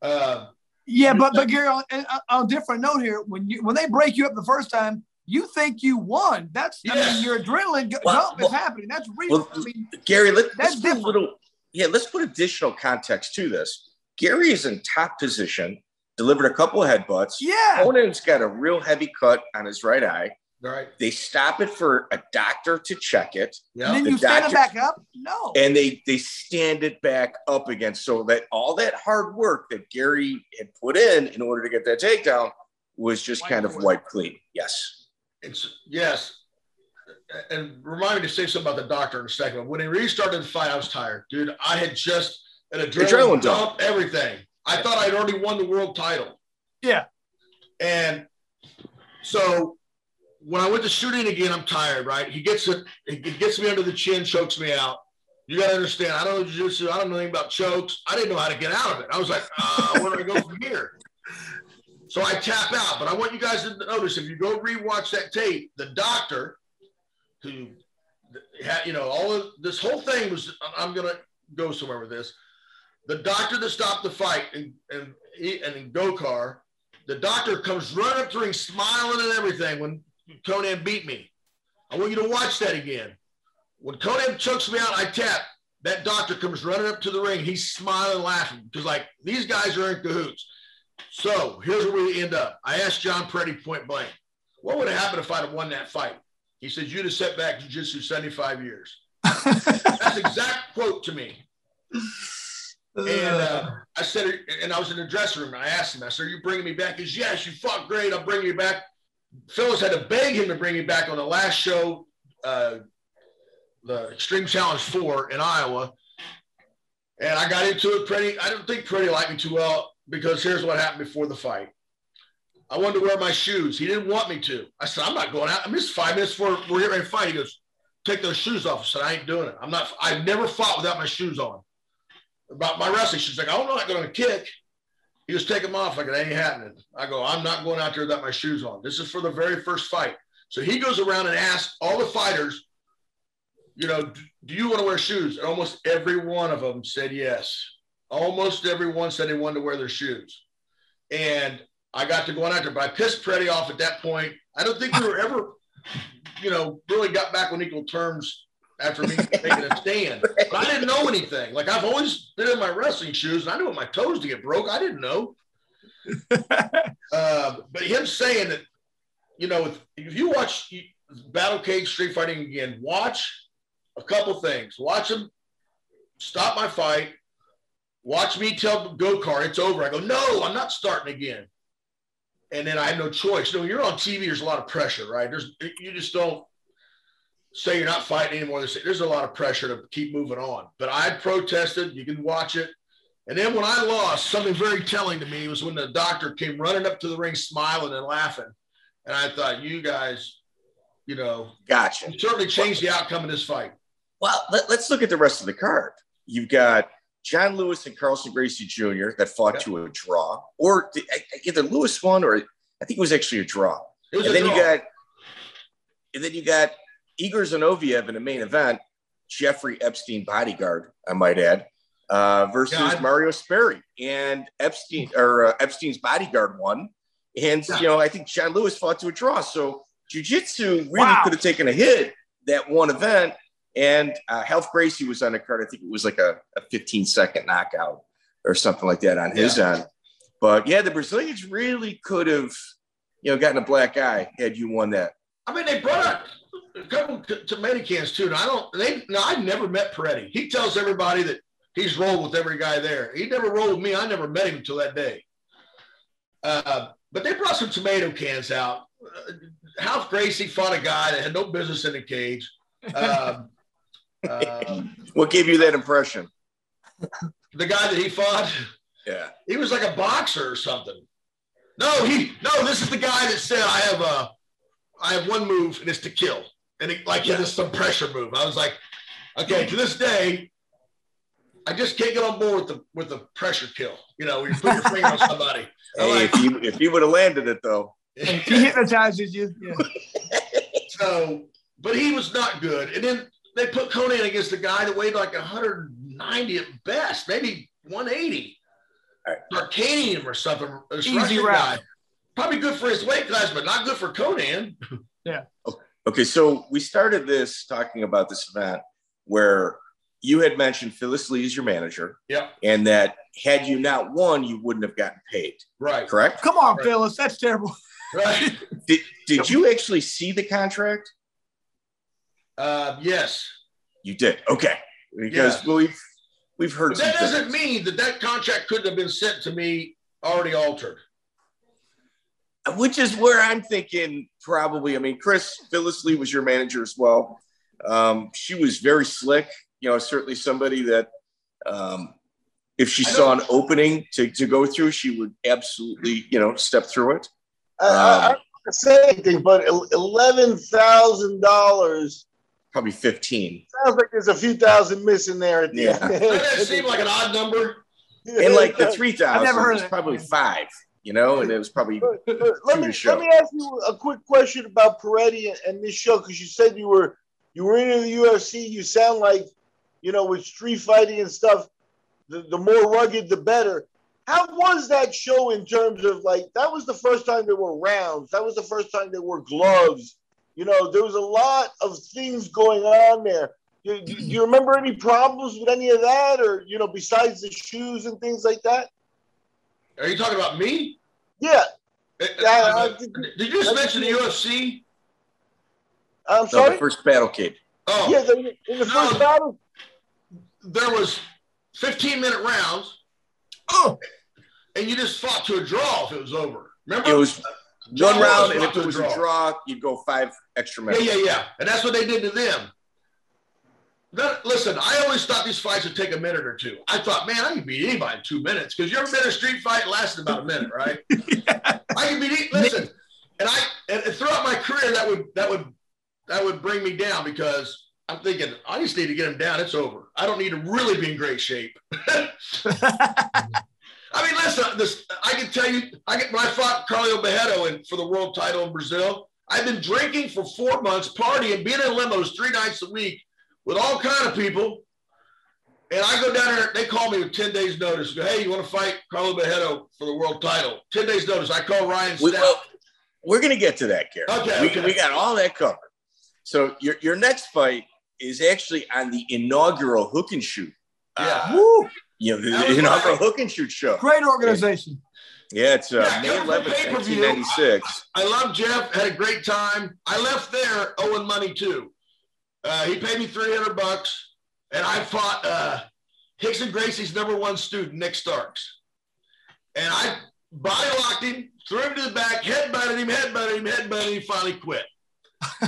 Uh, Yeah, but but Gary, on, on on a different note here, when you when they break you up the first time, you think you won. That's I mean, your adrenaline go- Well, jump well- is happening. That's real. well, I mean, Gary, let, That's let's put a little, yeah, let's put additional context to this. Gary is in top position, delivered a couple of headbutts. yeah. Conan's got a real heavy cut on his right eye. Right. They stop it for a doctor to check it, Yeah. And then the you stand it back up. No. and they they stand it back up again. So that all that hard work that Gary had put in in order to get that takedown was just Wiped kind of wiped clean. Yes. It's yes. And remind me to say something about the doctor in a second. When he restarted the fight, I was tired, dude. I had just an adrenaline, Adrenaline dump, everything. I thought I'd already won the world title. Yeah. And so when I went to shooting again, I'm tired, right? He gets it, he gets me under the chin, chokes me out. You got to understand, I don't know jiu-jitsu. I don't know anything about chokes. I didn't know how to get out of it. I was like, uh, where do I go from here? So I tap out. But I want you guys to notice if you go rewatch that tape, the doctor who had, you know, all of this whole thing was, I'm going to go somewhere with this. The doctor that stopped the fight and, and, and in the doctor comes running up to the ring, smiling and everything when Conan beat me. I want you to watch that again. When Conan chokes me out, I tap. That doctor comes running up to the ring. He's smiling, laughing because like these guys are in cahoots. So here's where we end up. I asked John Perretti point blank, what would have happened if I'd have won that fight? He said, you'd have set back jiu-jitsu 75 years. That's exact quote to me. And uh, I said, and I was in the dressing room. And I asked him, I said, Are you bringing me back? He says, Yes, you fought great. I'll bring you back. Phyllis had to beg him to bring me back on the last show, uh, the Extreme Challenge 4 in Iowa. And I got into it pretty, I don't think Perretti liked me too well. Because here's what happened before the fight. I wanted to wear my shoes. He didn't want me to. I said, I'm not going out. I missed five minutes before we're getting ready to fight. He goes, take those shoes off. I said, I ain't doing it. I'm not, I've never fought without my shoes on. About my wrestling she's Like, I'm not going to kick. He was taking them off like it ain't happening. I go, I'm not going out there without my shoes on. This is for the very first fight. So he goes around and asks all the fighters, you know, do you want to wear shoes? And almost every one of them said yes. Almost everyone said they wanted to wear their shoes. And I got to go on out there, but I pissed Perretti off at that point. I don't think we were ever, you know, really got back on equal terms after me <laughs> taking a stand. But I didn't know anything. Like I've always been in my wrestling shoes, and I knew what my toes to get broke. I didn't know. <laughs> uh, but him saying that, you know, if, if you watch Battlecade Street Fighting again, watch a couple things. Watch him stop my fight. Watch me tell go kart it's over. I go, no, I'm not starting again. And then I have no choice. You know, you're on TV, there's a lot of pressure, right? There's you just don't say you're not fighting anymore. There's, there's a lot of pressure to keep moving on. But I protested. You can watch it. And then when I lost, something very telling to me was when the doctor came running up to the ring, smiling and laughing. And I thought, you guys, you know, gotcha. certainly changed the outcome of this fight. Well, let, us look at the rest of the card. You've got John Lewis and Carlson Gracie Jr. that fought to a draw, or either Lewis won, or I think it was actually a draw. and then draw. you got, and then you got Igor Zinoviev in the main event, Jeffrey Epstein bodyguard, I might add, uh, versus God. Mario Sperry, and Epstein or uh, Epstein's bodyguard won, and yeah. you know I think John Lewis fought to a draw. So Jiu-Jitsu really wow. could have taken a hit that one event and uh, Ralph Gracie was on the card. I think it was like a, a 15 second knockout or something like that on his yeah. end. But yeah, the Brazilians really could have, you know, gotten a black eye had you won that. I mean, they brought out a couple tomato cans too. And I don't, they, no, I've never met Perretti. He tells everybody that he's rolled with every guy there. He never rolled with me. I never met him until that day. Uh, but they brought some tomato cans out. Uh, Gracie fought a guy that had no business in the cage. Um, um, <laughs> what gave you that impression? The guy that he fought. Yeah. He was like a boxer or something. No, he no. This is the guy that said I have a, I have one move and it's to kill, and it, like yeah. some pressure move. I was like, okay. To this day, I just can't get on board with the with the pressure kill. You know, you put your finger on somebody. <laughs> Hey, like, if you if you would have landed it though, if he hypnotizes you. Yeah. <laughs> so, but he was not good. And then they put Conan against a guy that weighed like 190 at best, maybe 180. Right. Darkanium or something. Easy guy. Probably good for his weight class, but not good for Conan. <laughs> yeah. Okay, so we started this talking about this event where you had mentioned Phyllis Lee as your manager. Yeah. And that had you not won, you wouldn't have gotten paid. Right. Correct? Come on, right. Phyllis. That's terrible. Right. did, did you actually see the contract? Uh, yes. You did. Okay. Because well, we've we've heard. That doesn't things. mean that that contract couldn't have been sent to me already altered. Which is where I'm thinking probably. I mean, Chris Phyllis Lee was your manager as well. Um, she was very slick. You know, certainly somebody that um, if she saw an opening to, to go through, she would absolutely, you know, step through it. Um, I, I, I say anything, but eleven thousand dollars probably 15. Sounds like there's a few thousand missing there at the yeah. end. Doesn't that seem like an odd number? And like the 3,000 I've never heard was probably five, you know, and it was probably but, but let me let me ask you a quick question about Perretti and this show because you said you were you were into the UFC. You sound like you know with street fighting and stuff. The, the more rugged, the better. How was that show in terms of like that was the first time there were rounds. That was the first time there were gloves you know, there was a lot of things going on there. Do, do, you remember any problems with any of that, or you know, besides the shoes and things like that? Are you talking about me? Yeah. Uh, uh, did, did, you just mention the UFC? I'm sorry. No, the first Battlecade. Oh, yeah. The, in the no, first battle, there was 15 minute rounds. Oh, and you just fought to a draw if it was over. Remember? It was one round, and if it was draw. a draw, you'd go five extra minutes. Yeah, yeah, yeah. And that's what they did to them. Listen, I always thought these fights would take a minute or two. I thought, man, I can beat anybody in two minutes because you ever been in a street fight lasted about a minute, right? <laughs> yeah. I can beat. Listen, and I and throughout my career that would that would that would bring me down because I'm thinking I just need to get him down. It's over. I don't need to really be in great shape. <laughs> I mean, listen, this I can tell you, I get when I fought Carlão Barreto in, for the world title in Brazil. I've been drinking for four months, partying, being in limos three nights a week with all kind of people. And I go down there, they call me with 10 days notice. Go, hey, you want to fight Carlo Barreto for the world title? 10 days notice. I call Ryan we, well, we're going to get to that, Gary. Okay we, okay we, got all that covered. So your, your next fight is actually on the inaugural hook and shoot. Yeah. Uh, woo, you know, the, the inaugural hook and shoot show. Great organization. Yeah, it's uh, yeah, May 11th, 1996. I love Jeff. Had a great time. I left there owing money too. Uh, he paid me 300 bucks, and I fought uh, Rickson Gracie's number one student, Nick Starks. And I body locked him, threw him to the back, headbutted him, headbutted him, headbutted him, he finally quit. <laughs>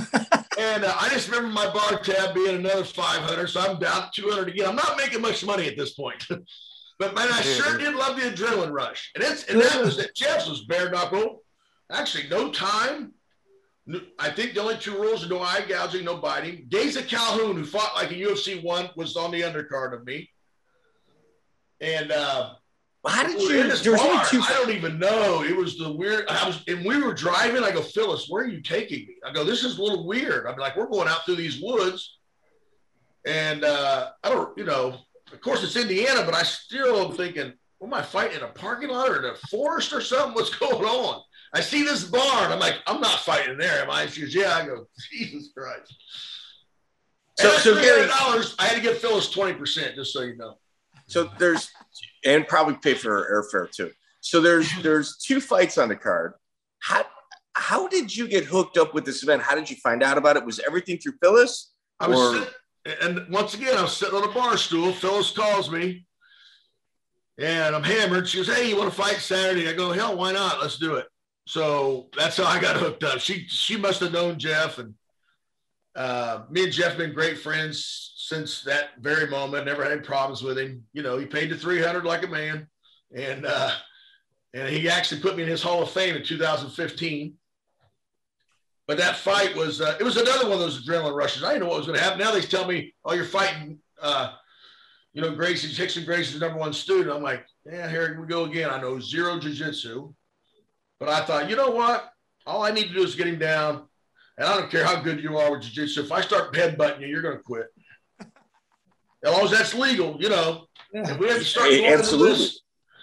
and uh, I just remember my bar tab being another 500, so I'm down 200 again. I'm not making much money at this point. <laughs> but man, I sure did love the adrenaline rush. And it's and that was that Jeff's was bare knuckle. Actually, no time, I think the only two rules are no eye gouging, no biting. Geza Calhoun, who fought like a UFC one, was on the undercard of me. And uh, how did you? In this bar, I don't even know. It was the weird. I was, and we were driving. I go, Phyllis, where are you taking me? I go, this is a little weird. I'm like, we're going out through these woods, and uh, I don't, you know, of course it's Indiana, but I still am thinking, what am I fighting in a parking lot or in a forest or something? What's going on? I see this barn. I'm like, I'm not fighting in there, am I? She goes, Yeah. I go, <laughs> Jesus Christ. So, so Gary, dollars. I had to give Phyllis twenty percent, just so you know. So there's, and probably pay for her airfare too. So there's there's two fights on the card. How how did you get hooked up with this event? How did you find out about it? Was everything through Phyllis? I was, sitting, and once again, I'm sitting on a bar stool. Phyllis calls me, and I'm hammered. She goes, "Hey, you want to fight Saturday?" I go, "Hell, why not? Let's do it." So that's how I got hooked up. She she must have known Jeff, and uh, me and Jeff been great friends since that very moment. Never had any problems with him. You know, he paid the three hundred like a man, and uh, and he actually put me in his Hall of Fame in 2015. But that fight was uh, it was another one of those adrenaline rushes. I didn't know what was going to happen. Now they tell me, "Oh, you're fighting." Uh, you know, Gracie Rickson Gracie's number one student. I'm like, yeah, here we go again. I know zero jujitsu. But I thought, you know what? All I need to do is get him down. And I don't care how good you are with jiu-jitsu. If I start headbutting you, you're going to quit. <laughs> As long as that's legal, you know. Yeah. We have to start going Absolutely. into this,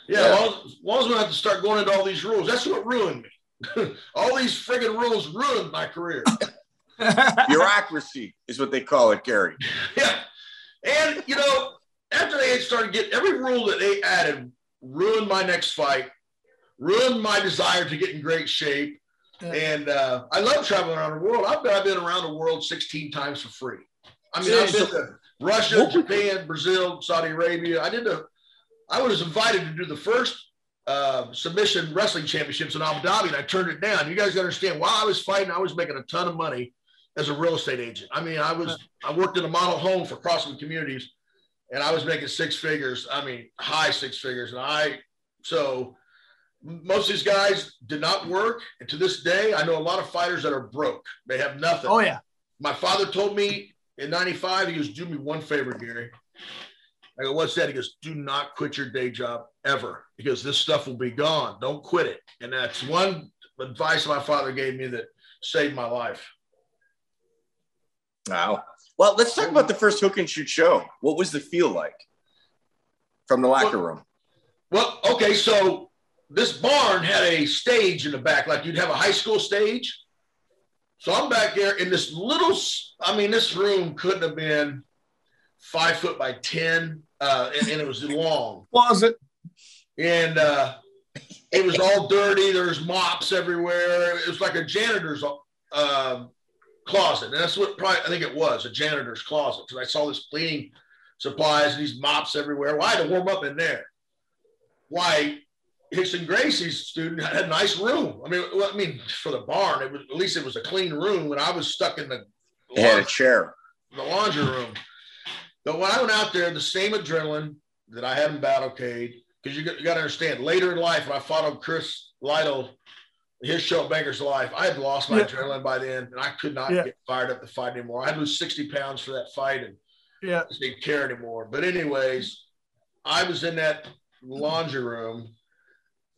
yeah, yeah. As, long as, as long as we have to start going into all these rules, that's what ruined me. <laughs> all these friggin' rules ruined my career. <laughs> Bureaucracy is what they call it, Gary. <laughs> Yeah. And, you know, after they started getting every rule that they added ruined my next fight ruined my desire to get in great shape. Yeah. And uh, I love traveling around the world. I've been, I've been around the world 16 times for free. I mean, I've been to Russia, Japan, Brazil, Saudi Arabia. I did the, I was invited to do the first uh, submission wrestling championships in Abu Dhabi, and I turned it down. You guys understand? While I was fighting, I was making a ton of money as a real estate agent. I mean, I was I worked in a model home for Crossland Communities, and I was making six figures. I mean, high six figures, and I so most of these guys did not work. And to this day, I know a lot of fighters that are broke. They have nothing. Oh, yeah. My father told me in 95, he goes, Do me one favor, Gary. I go, What's that? He goes, Do not quit your day job ever because this stuff will be gone. Don't quit it. And that's one advice my father gave me that saved my life. Wow. Well, let's talk about the first hook and shoot show. What was the feel like from the locker well, room? Well, okay. So this barn had a stage in the back, like you'd have a high school stage. So I'm back there in this little, I mean, this room couldn't have been five foot by 10, uh, and, and, it was long. Was it? And uh, it was all dirty. There's mops everywhere. It was like a janitor's uh, closet. And that's what probably, I think it was a janitor's closet because I saw this cleaning supplies and these mops everywhere. Well, to warm up in there. Why? Rickson Gracie's student had a nice room. I mean, well, I mean, for the barn, it was at least it was a clean room. When I was stuck in the, it had a chair, the laundry room, But when I went out there, the same adrenaline that I had in Battlecade, because you, got, you got to understand, later in life, when I fought on Chris Lytle, his show Banger's Life, I had lost my yeah. adrenaline by then, and I could not yeah. get fired up to fight anymore. I'd lose 60 pounds for that fight, and yeah, I didn't care anymore. But anyways, I was in that laundry room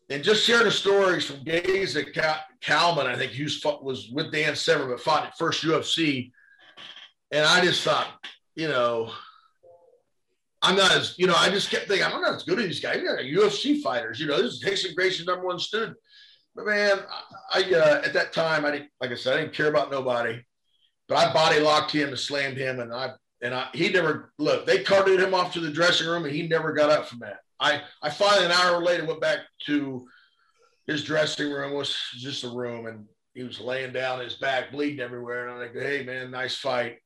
and just hearing the stories from Geza Cal- Kalman, I think he was, was with Dan Severn, but fought at first UFC. And I just thought, you know, I'm not as, you know, I just kept thinking, I'm not as good as these guys. They're UFC fighters, you know, this is Rickson Gracie's number one student. But man, I, uh, at that time, I didn't, like I said, I didn't care about nobody, but I body locked him and slammed him. And I, and I, he never, look, they carted him off to the dressing room and he never got up from that. I, I finally, an hour later, went back to his dressing room was just a room and he was laying down his back bleeding everywhere. And I'm like, hey, man, nice fight.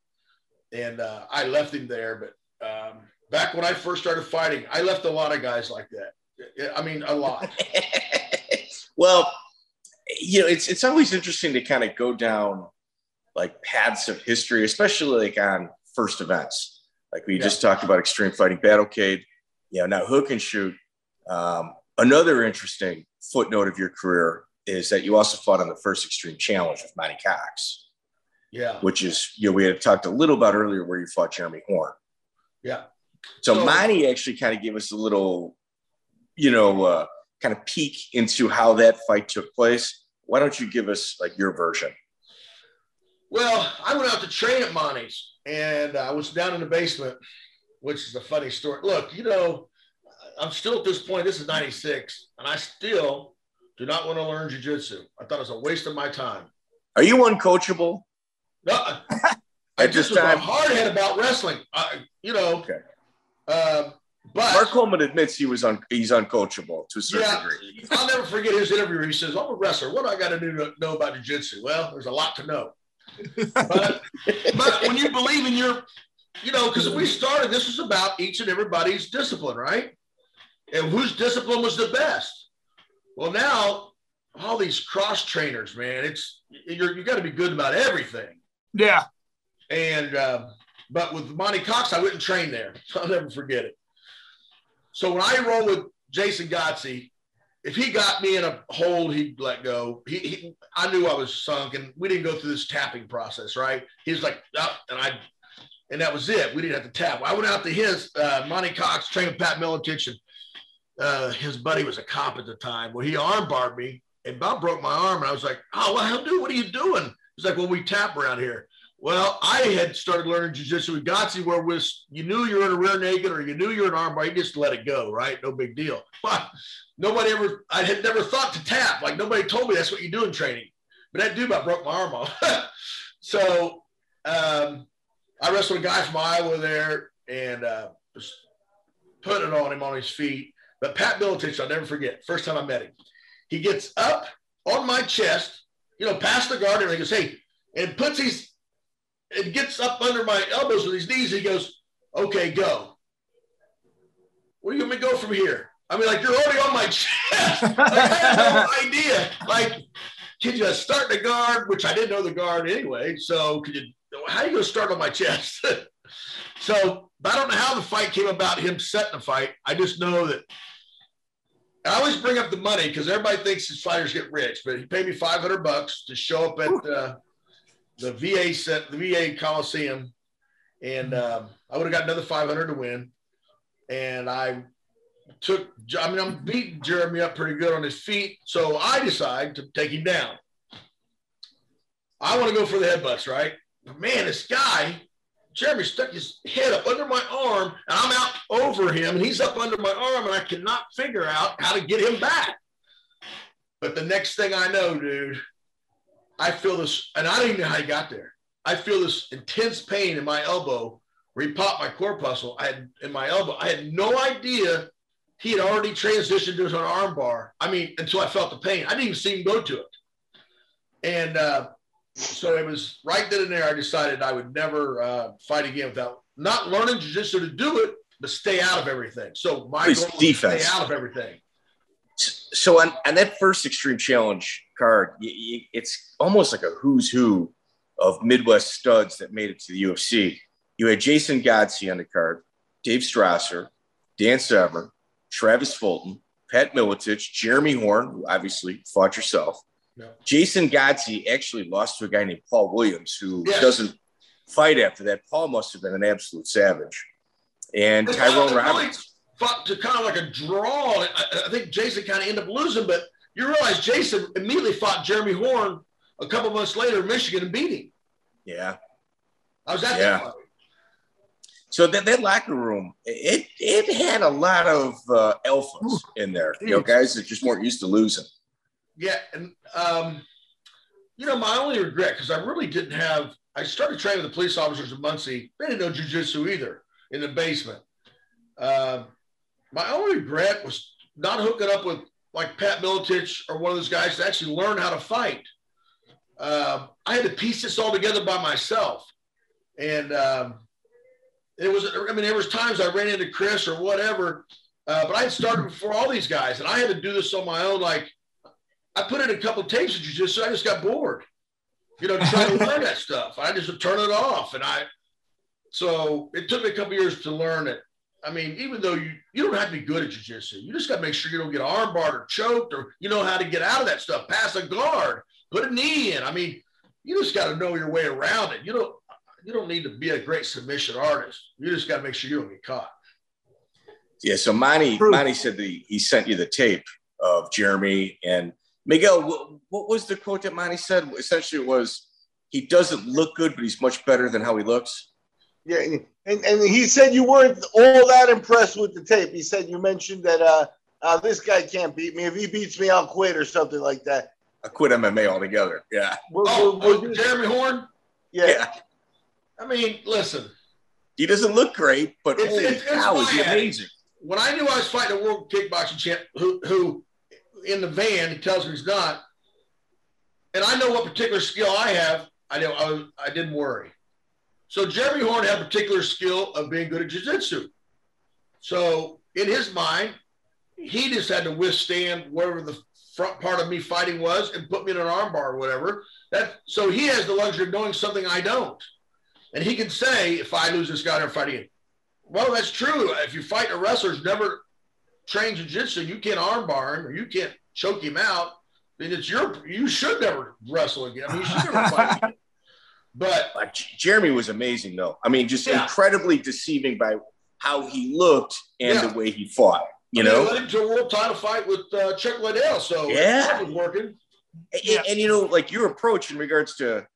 And uh, I left him there. But um, back when I first started fighting, I left a lot of guys like that. I mean, a lot. <laughs> well, you know, it's, it's always interesting to kind of go down like paths of history, especially like on first events. Like we yeah. just talked about Extreme Fighting Battlecade you know, now hook and shoot. Um, another interesting footnote of your career is that you also fought on the first Extreme Challenge with Monty Cox. Yeah. Which is, you know, we had talked a little about earlier where you fought Jeremy Horn. Yeah. So, so Monty actually kind of gave us a little, you know, uh, kind of peek into how that fight took place. Why don't you give us like your version? Well, I went out to train at Monty's and I was down in the basement which is a funny story. Look, you know, I'm still at this point, this is 96, and I still do not want to learn jujitsu. I thought it was a waste of my time. Are you uncoachable? No, <laughs> I just was a hard head about wrestling. I, you know, okay. Um, but Mark Coleman admits he was un, he's uncoachable to a certain yeah, degree. I'll never forget his interview. He says, "I'm a wrestler. What do I got to do to know about jiu-jitsu?" Well, there's a lot to know. but, but when you believe in your you know, because we started, this was about each and everybody's discipline, right? And whose discipline was the best? Well, now all these cross trainers, man, it's you're you got to be good about everything. Yeah. And uh, but with Monty Cox, I wouldn't train there. <laughs> I'll never forget it. So when I roll with Jason Godsey, if he got me in a hold, he'd let go. He, he, I knew I was sunk, and we didn't go through this tapping process, right? He's like, oh, and I and that was it. We didn't have to tap. I went out to his uh, Monty Cox, trained Pat Miletich, and uh, his buddy was a cop at the time. Well, he armbarred me and Bob broke my arm, and I was like, "Oh, well, dude, what are you doing?" He's like, "Well, we tap around here." Well, I had started learning jujitsu with Godsey, where was you knew you were in a rear naked or you knew you were an armbar, you just let it go, right? No big deal. But nobody ever, I had never thought to tap. Like nobody told me that's what you do in training. But that dude about broke my arm off. <laughs> so um, I wrestled a guy from Iowa there and uh, was putting it on him on his feet. But Pat Miletich, I'll never forget, first time I met him. He gets up on my chest, you know, past the guard, and he goes, hey, and puts his, and gets up under my elbows with his knees. He goes, okay, go. Where do you me to go from here? I mean, like, you're already on my <laughs> chest. like, I had no <laughs> idea. Like, could you start the guard, which I didn't know the guard anyway. So could you how are you going to start on my chest? <laughs> so I don't know how the fight came about, him setting the fight. I just know that I always bring up the money because everybody thinks his fighters get rich, but he paid me 500 bucks to show up at uh, the VA set, the VA Coliseum. And um, I would have got another 500 to win. And I took, I mean, I'm beating Jeremy up pretty good on his feet. So I decide to take him down. I want to go for the headbutts, right? man, this guy, Jeremy stuck his head up under my arm, and I'm out over him, and he's up under my arm, and I cannot figure out how to get him back. But the next thing I know, dude, I feel this, and I don't even know how he got there. I feel this intense pain in my elbow where he popped my corpuscle. I had in my elbow. I had no idea he had already transitioned to an arm bar. I mean, until I felt the pain. I didn't even see him go to it. And uh, so it was right then and there. I decided I would never uh, fight again without not learning jiu-jitsu to do it, but stay out of everything. So my goal defense. stay out of everything. So on, on that first extreme challenge card, it's almost like a who's who of Midwest studs that made it to the UFC. you had Jason Godsey on the card, Dave Strasser, Dan Severn, Travis Fulton, Pat Miletich, Jeremy Horn, who obviously fought yourself. Yeah. Jason Godsey actually lost to a guy named Paul Williams, who Yes. doesn't fight after that. Paul must have been an absolute savage. And It's Tyrone not really Roberts. fought to kind of like a draw. I, I think Jason kind of ended up losing, but you realize Jason immediately fought Jeremy Horn a couple months later in Michigan and beat him. Yeah. I was at Yeah. that fight. So that, that locker room, it it had a lot of uh, alphas in there. You know, guys that just weren't used to losing. Yeah, and um, you know, my only regret because I really didn't have. I started training with the police officers in Muncie. They didn't know jujitsu either in the basement. Um, my only regret was not hooking up with like Pat Miletich or one of those guys to actually learn how to fight. Um, I had to piece this all together by myself, and um, it was. I mean, there was times I ran into Chris or whatever, uh, but I had started before all these guys, and I had to do this on my own. Like I put in a couple tapes of jujitsu. I just got bored, you know, trying to learn that <laughs> stuff. I just would turn it off, and I. So it took me a couple years to learn it. I mean, even though you you don't have to be good at jujitsu, you just got to make sure you don't get armbarred or choked, or you know how to get out of that stuff. Pass a guard, put a knee in. I mean, you just got to know your way around it. You don't you don't need to be a great submission artist. You just got to make sure you don't get caught. Yeah. So Monty True. Monty said that he, he sent you the tape of Jeremy and Miguel. What, what was the quote that Monty said? Essentially, it was he doesn't look good, but he's much better than how he looks. Yeah, and, and he said you weren't all that impressed with the tape. He said you mentioned that uh, uh, this guy can't beat me. If he beats me, I'll quit or something like that. I quit MMA altogether. Yeah. We're- Oh, we're- oh, we're- Jeremy Horn. yeah. Yeah. I mean, listen. He doesn't look great, but It's- holy it's- it's cow, is he amazing? when I knew I was fighting a world kickboxing champ who, who in the van, he tells me he's not, and I know what particular skill I have, I know I, I didn't worry. So Jeremy Horn had a particular skill of being good at jiu-jitsu. So in his mind, he just had to withstand whatever the front part of me fighting was and put me in an armbar or whatever. That so he has the luxury of knowing something I don't. And he can say, if I lose this guy, I'm fighting him. Well, that's true. If you fight a wrestler who's never trained jiu-jitsu, you can't armbar him or you can't choke him out. Then it's your you should never wrestle again. I mean, you should never fight again. <laughs> But Uh, Jeremy was amazing, though. I mean, just Yeah. incredibly deceiving by how he looked and Yeah. the way he fought. You know, led him to a world title fight with uh, Chuck Liddell. So Yeah. that was working. And, Yeah. and, you know, like your approach in regards to,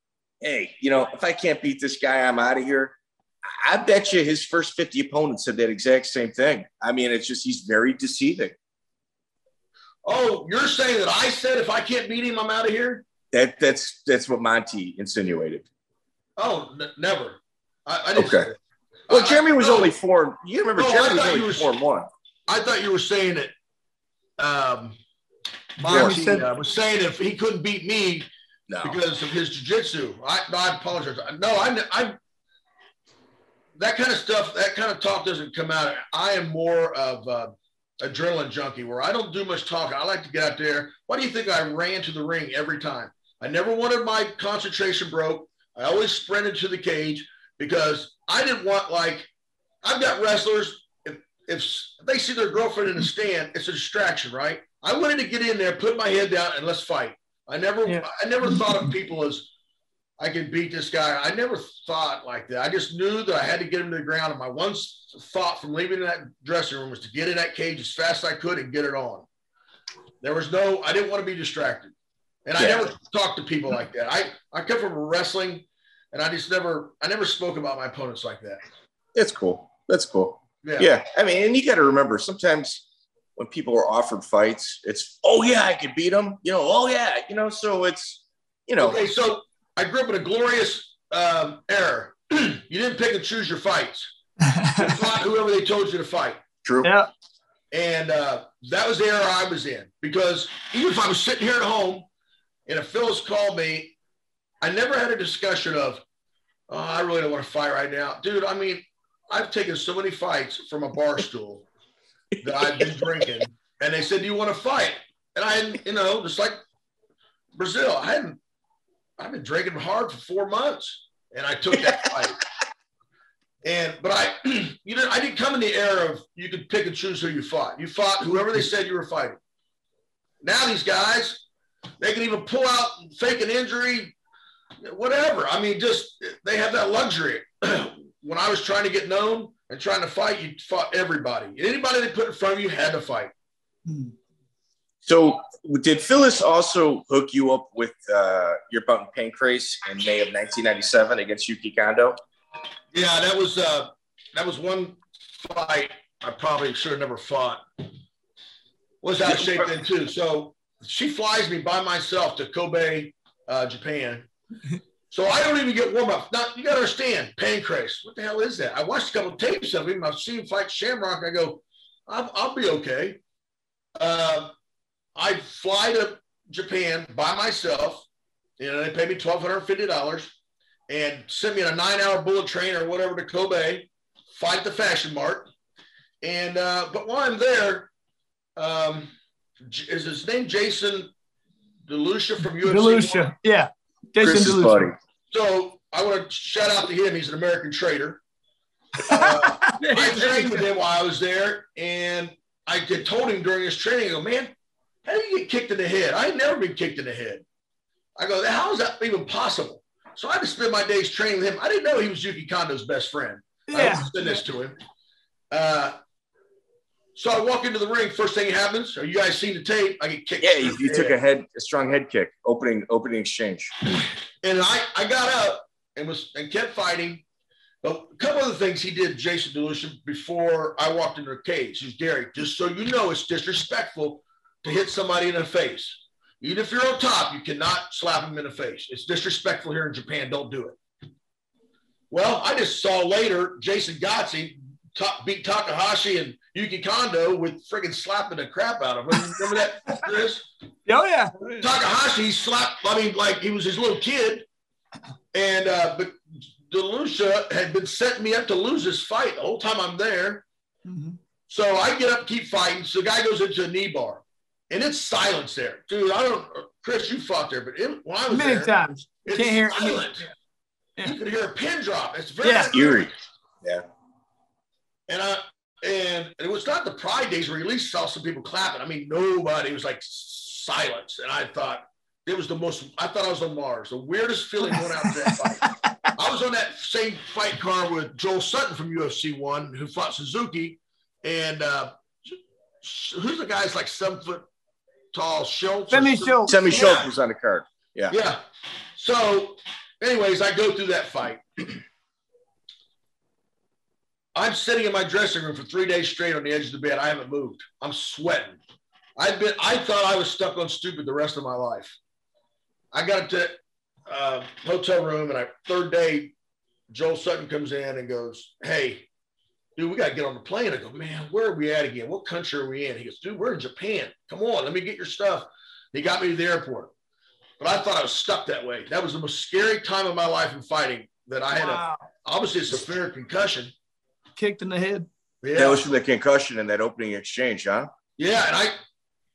hey, you know, if I can't beat this guy, I'm out of here. I bet you his first 50 opponents said that exact same thing. I mean, it's just he's very deceiving. Oh, you're saying that I said if I can't beat him, I'm out of here? That that's that's what Monty insinuated. Oh, n- never. I, I Okay. Well, I- Jeremy was no, only four. You remember No, Jeremy was only were- four and one. I thought you were saying that. Um, Monty said- uh, was saying if he couldn't beat me No, because of his jujitsu. I, I apologize. No, I, I, that kind of stuff, that kind of talk doesn't come out. I am more of a adrenaline junkie where I don't do much talking. I like to get out there. Why do you think I ran to the ring every time? I never wanted my concentration broke. I always sprinted to the cage because I didn't want like I've got wrestlers. If if they see their girlfriend in the stand, it's a distraction, right? I wanted to get in there, put my head down, and let's fight. I never, Yeah. I never thought of people as I can beat this guy. I never thought like that. I just knew that I had to get him to the ground. And my one thought from leaving that dressing room was to get in that cage as fast as I could and get it on. There was no, I didn't want to be distracted. And I never talked to people like that. I, I come from wrestling and I just never, I never spoke about my opponents like that. that's cool. That's cool. Yeah. Yeah, I mean, and you got to remember sometimes when people are offered fights, it's oh yeah, I could beat them. You know, oh yeah, you know. So it's you know, Okay. So I grew up in a glorious um, era. <clears throat> you didn't pick and choose your fights. You <laughs> fought whoever they told you to fight. true. yeah. And uh, that was the era I was in because even if I was sitting here at home and if Phyllis called me, I never had a discussion of, oh, I really don't want to fight right now. Dude, I mean, I've taken so many fights from a bar stool that I've been drinking. And they said, Do you want to fight? And I hadn't, you know, just like Brazil, I hadn't, I've been drinking hard for four months and I took that fight. And but I, <clears throat> you know, I didn't come in the era of you could pick and choose who you fought. You fought whoever they said you were fighting. Now these guys, they can even pull out, fake an injury, whatever. I mean, just they have that luxury. <clears throat> when I was trying to get known and trying to fight, you fought everybody. Anybody they put in front of you had to fight. So, did Phyllis also hook you up with uh, your bout in Pancrase in May of 1997 against Yuki Kondo? Yeah, that was uh, that was one fight I probably should have never fought. Was out of shape then too. So she flies me by myself to Kobe, uh, Japan. So I don't even get warm up. Now you gotta understand, Pancrase. What the hell is that? I watched a couple of tapes of him. I've seen him fight Shamrock. I go, I'll, I'll be okay. Uh, I fly to Japan by myself. You know, they pay me twelve hundred fifty dollars and send me on a nine-hour bullet train or whatever to Kobe, fight the Fashion Mart. And uh, but while I'm there, um, is his name Jason DeLucia from UFC? DeLucia, yeah, Jason Chris's DeLucia. buddy. So I want to shout out to him. He's an American trader. <laughs> Uh, I trained with him while I was there, and I had told him during his training, I go, man, how do you get kicked in the head? I ain't never been kicked in the head. I go, how is that even possible? So I had to spend my days training with him. I didn't know he was Yuki Kondo's best friend. Yeah. I yeah, send this to him. Uh, so I walk into the ring. First thing happens. Are you guys seen the tape? I get kicked. Yeah, you, you took a head, a strong head kick, opening opening exchange. and I, I got up and was and kept fighting. But a couple of the things he did, Jason DeLucia, before I walked into the cage. He's Gary, just so you know, it's disrespectful to hit somebody in the face. Even if you're on top, you cannot slap him in the face. It's disrespectful here in Japan. Don't do it. Well, I just saw later Jason Godsey ta- beat Takahashi and Yuki Kondo with friggin' slapping the crap out of him. Remember that, <laughs> Chris? oh yeah, Takahashi slapped, I mean, like he was his little kid. And, uh, but DeLucia had been setting me up to lose this fight the whole time I'm there. Mhm. So I get up, keep fighting. So the guy goes into a knee bar and it's silence there. Dude, I don't, Chris, you fought there, but it, when I was many there, times. it's Can't hear. I mean, silent. Yeah. You could hear a pin drop. It's very scary. Yeah. Eerie. And I and it was not the Pride days where you at least saw some people clapping. I mean, nobody. It was like silence. And I thought it was the most. I thought I was on Mars. The weirdest feeling going out to that fight. <laughs> I was on that same fight car with Joel Sutton from UFC One, who fought Suzuki, and uh, who's the guy's like seven foot tall Schultz? or Femi some- Schultz. Semi Yeah. Schultz was on the card. Yeah. Yeah. So, anyways, I go through that fight. <clears throat> I'm sitting in my dressing room for three days straight on the edge of the bed. I haven't moved. I'm sweating. I've been. I thought I was stuck on stupid the rest of my life. I got to uh, hotel room, and I third day, Joel Sutton comes in and goes, "Hey, dude, we got to get on the plane." I go, "Man, where are we at again? What country are we in?" He goes, "Dude, we're in Japan. Come on, let me get your stuff." He got me to the airport, but I thought I was stuck that way. That was the most scary time of my life in fighting. That I had a Wow. obviously a severe concussion. Kicked in the head. Yeah, That was from the concussion in that opening exchange, huh? yeah, and I,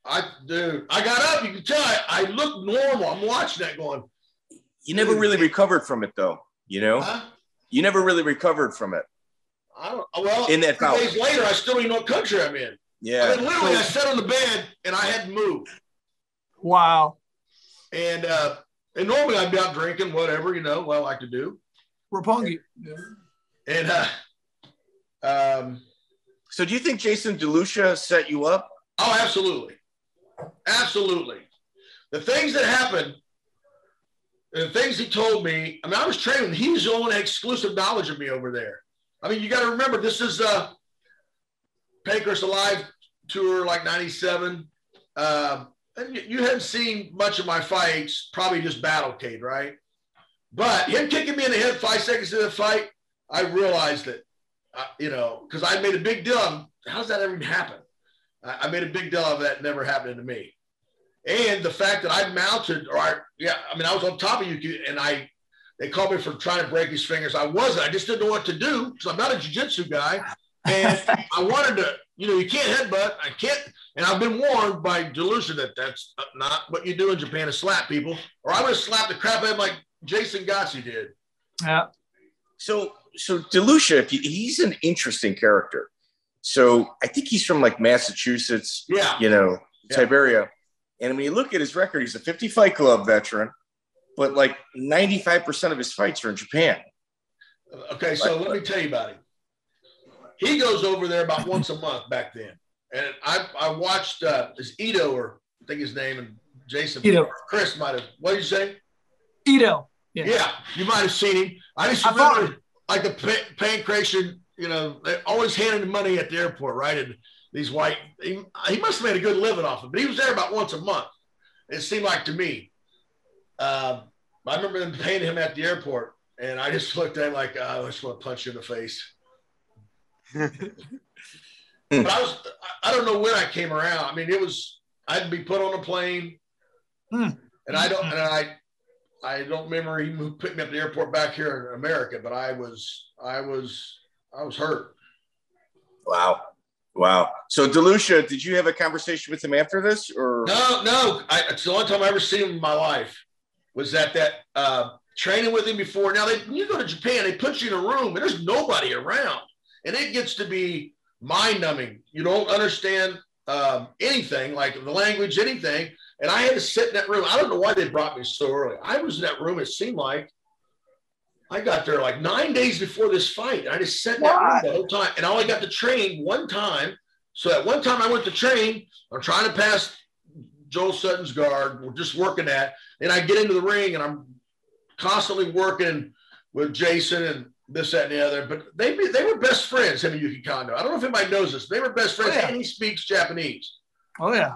I, dude, I got up. You can tell I, I look normal. I'm watching that going, You never really recovered from it, though. You know, huh? you never really recovered from it. I don't. Well, In that three bout. days later, I still don't know what country I'm in. Yeah. I Yeah. mean, literally, I sat on the bed and I hadn't moved. Wow. And uh, and normally I'd be out drinking, whatever, you know, what I like to do. Roppongi. And uh, um, So, do you think Jason DeLucia set you up? oh, absolutely, absolutely. The things that happened, the things he told me. I mean, I was training. He was the only exclusive knowledge of me over there. I mean, you got to remember, this is uh, Pancrase Alive tour, like '97. Um, and you, you hadn't seen much of my fights, probably just Battlecade, right? But him kicking me in the head five seconds into the fight, I realized that, uh, you know, because I made a big deal. of, How's that ever even happen? I, I made a big deal of that never happening to me. And the fact that I mounted, or I, yeah, I mean, I was on top of you, and I, they called me for trying to break his fingers. I wasn't. I just didn't know what to do because I'm not a jiu-jitsu guy, and <laughs> I wanted to, you know, you can't headbutt. I can't, and I've been warned by DeLucia that that's not what you do in Japan to slap people, or I would have slapped the crap out of him like Jason Godsey did. Yeah. So, so Delucia, he's an interesting character. So I think he's from like Massachusetts, yeah, you know, Yeah. type area. And when you look at his record, he's a 50 fight club veteran, but like 95% of his fights are in Japan. Okay, so let me tell you about him. He goes over there about once a month back then, and I I watched uh, this Ito or I think his name and Jason Ito. Chris might have. What did you say? Ito. Yeah. Yeah, you might have seen him. I just I thought- remember like the pa- pancreation. You know, they always handing money at the airport, right? And these white, he, he must have made a good living off it, but he was there about once a month. It seemed like to me. Um, I remember them paying him at the airport, and I just looked at him like, oh, I just want to punch you in the face. <laughs> but I was, I- I don't know when I came around. I mean, it was, I'd be put on a plane, Hmm. and I don't, and I, I don't remember him who picked me up at the airport back here in America, but I was, I was, I was hurt. Wow. Wow. So Delucia, did you have a conversation with him after this or No, no, I, it's the only time I ever seen him in my life was that that uh, training with him before. Now, they, when you go to Japan, they put you in a room and there's nobody around, and it gets to be mind numbing. You don't understand um, anything, like the language, anything. And I had to sit in that room. I don't know why they brought me so early. I was in that room. It seemed like I got there like nine days before this fight. And I just sat in that room the whole time. And I only got to train one time. So at one time I went to train. I'm trying to pass Joel Sutton's guard. We're just working that. And I get into the ring and I'm constantly working with Jason and this, that, and the other. But they they were best friends, him and Yuki Kondo. I don't know if anybody knows this. They were best friends, Oh, yeah. and he speaks Japanese. Oh yeah.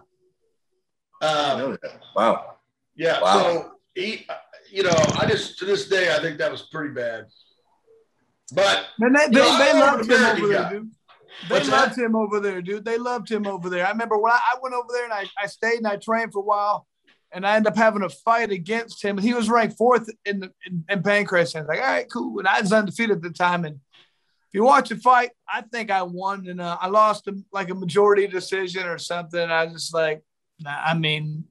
I Uh, know that. Wow. yeah. Wow. So he, you know, I just to this day I think that was pretty bad. But And they, they, No, they loved him over there, guy. dude. They What's loved him over there, dude. They loved him over there. I remember when I, I went over there and I, I stayed and I trained for a while, and I ended up having a fight against him. And he was ranked fourth in the in, in Pancrase. And I was like, all right, cool. And I was undefeated at the time. And if you watch the fight, I think I won, and uh, I lost him like a majority decision or something. I was just like, nah, I mean,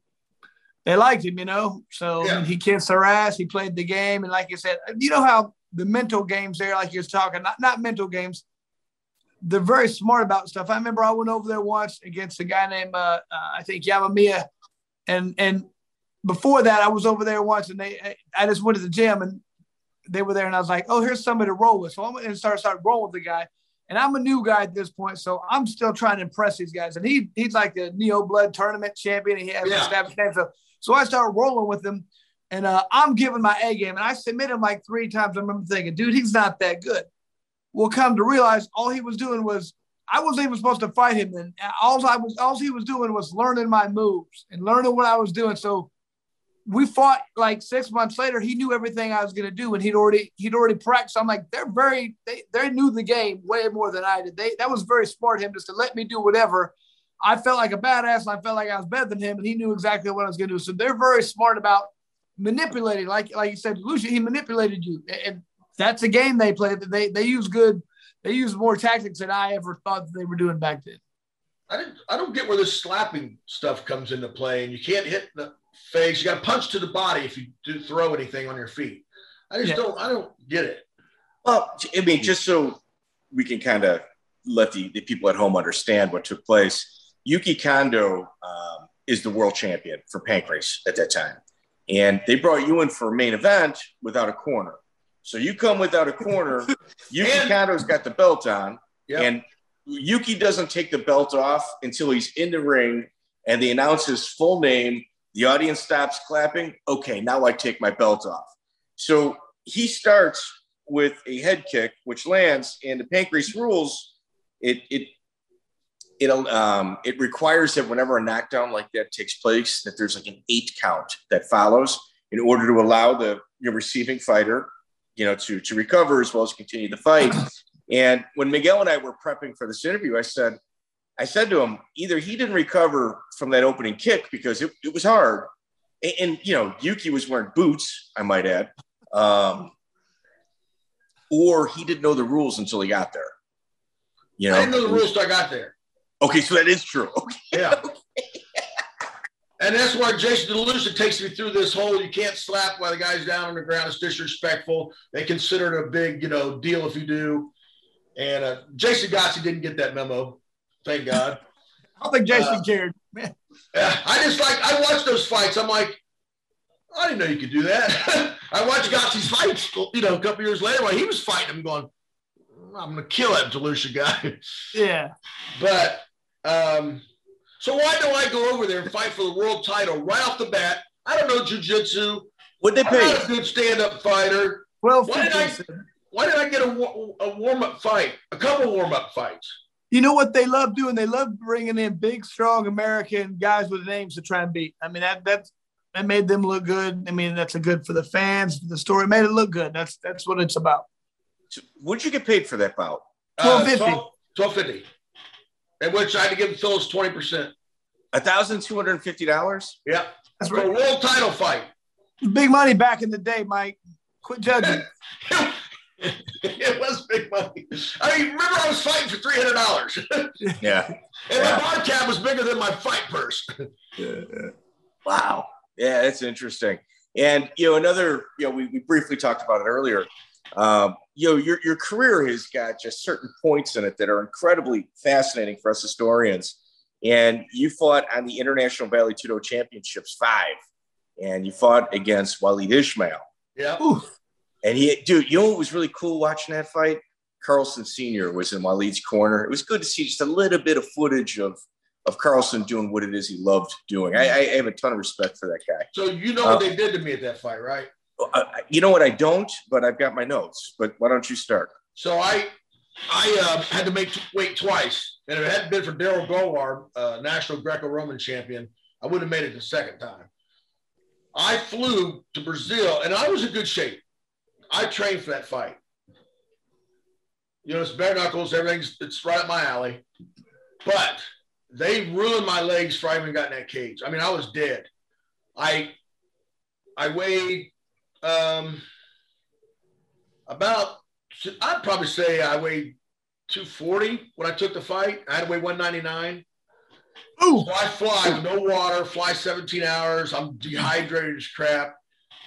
they liked him, you know. So Yeah. he kissed their ass. He played the game, and like you said, you know how the mental games there, like you're talking, not not mental games. They're very smart about stuff. I remember I went over there once against a guy named uh, uh, I think Yamamiya, and and before that I was over there once, and they I just went to the gym and they were there, and I was like, oh, here's somebody to roll with. So I went and started started rolling with the guy. And I'm a new guy at this point, so I'm still trying to impress these guys. And he he's like the Neo Blood tournament champion. And he has Yeah. established name. So, so I started rolling with him, and uh, I'm giving my A game. And I submit him like three times. I remember thinking, dude, he's not that good. Well, come to realize, all he was doing was I wasn't even supposed to fight him. And all I was, all he was doing was learning my moves and learning what I was doing. So we fought like six months later. He knew everything I was going to do, and he'd already he'd already practiced. I'm like, they're very they they knew the game way more than I did. They that was very smart him just to let me do whatever. I felt like a badass, and I felt like I was better than him, and he knew exactly what I was going to do. So they're very smart about manipulating, like like you said, Lucia. He manipulated you, and that's a game they play. They they use good. They use more tactics than I ever thought they were doing back then. I. I don't get where this slapping stuff comes into play, and you can't hit the face. You got to punch to the body if you do throw anything on your feet. I just Yeah. don't. I don't get it. Well, I mean, just so we can kind of let the, the people at home understand what took place, Yuki Kondo um, is the world champion for pancrase at that time. And they brought you in for a main event without a corner. So you come without a corner. <laughs> Yuki And- Kondo's got the belt on. Yeah. And Yuki doesn't take the belt off until he's in the ring and they announce his full name. The audience stops clapping. Okay, now I take my belt off. So he starts with a head kick, which lands, and the Pancrase rules. It it it um it requires that whenever a knockdown like that takes place, that there's like an eight count that follows in order to allow the your receiving fighter, you know, to to recover as well as continue the fight. And when Miguel and I were prepping for this interview, I said, I said to him, either he didn't recover from that opening kick because it, it was hard, and, and you know Yuki was wearing boots, I might add, um, or he didn't know the rules until he got there. You know, I didn't know the rules till I got there. Okay, so that is true. <laughs> Okay. Yeah. And that's why Jason DeLucia takes me through this whole you can't slap while the guy's down on the ground. It's disrespectful. They consider it a big, you know, deal if you do. And uh, Jason Godsey didn't get that memo. Thank God. <laughs> I don't think Jason uh, cared. Man. I just like I watched those fights. I'm like, I didn't know you could do that. <laughs> I watched Godsey's fights, you know, a couple years later while he was fighting I'm going, I'm gonna kill that DeLucia guy. <laughs> Yeah. But um, so why do I go over there and fight for the world title right off the bat? I don't know jujitsu. Would they pay? I'm not a good stand-up fighter. Well, why did I? Why did I get a, a warm-up fight? A couple warm-up fights. You know what they love doing? They love bringing in big, strong American guys with names to try and beat. I mean, that that's that made them look good. I mean, that's a good for the fans, for the story. It made it look good. That's that's what it's about. So what'd you get paid for that bout? Twelve fifty. Uh, Twelve fifty. In which I had to give Phyllis twenty percent. A thousand two hundred and fifty dollars. Yeah, that's right. A world title fight. Big money back in the day, Mike. Quit judging. <laughs> <laughs> it was big money. I mean, remember I was fighting for three hundred dollars. <laughs> yeah. And yeah. my bar tab was bigger than my fight purse. <laughs> wow. Yeah, that's interesting. And you know, another, you know, we, we briefly talked about it earlier. Um, you know, your, your career has got just certain points in it that are incredibly fascinating for us historians. And you fought on the International Vale Tudo Championships five, and you fought against Waleed Ismail. Yeah. And he, dude, you know what was really cool watching that fight? Carlson Sr. was in Waleed's corner. It was good to see just a little bit of footage of of Carlson doing what it is he loved doing. I, I have a ton of respect for that guy. So you know what uh, they did to me at that fight, right? You know what? I don't, but I've got my notes. But why don't you start? So I I uh, had to make wait twice, and if it hadn't been for Darrell Gholar, uh, national Greco-Roman champion, I would have made it the second time. I flew to Brazil, and I was in good shape. I trained for that fight. You know, it's bare knuckles, everything's it's right up my alley. But they ruined my legs for I even got in that cage. I mean, I was dead. I I weighed um, about I'd probably say I weighed 240 when I took the fight. I had to weigh 199. Ooh. So I fly with no water, fly 17 hours. I'm dehydrated as crap.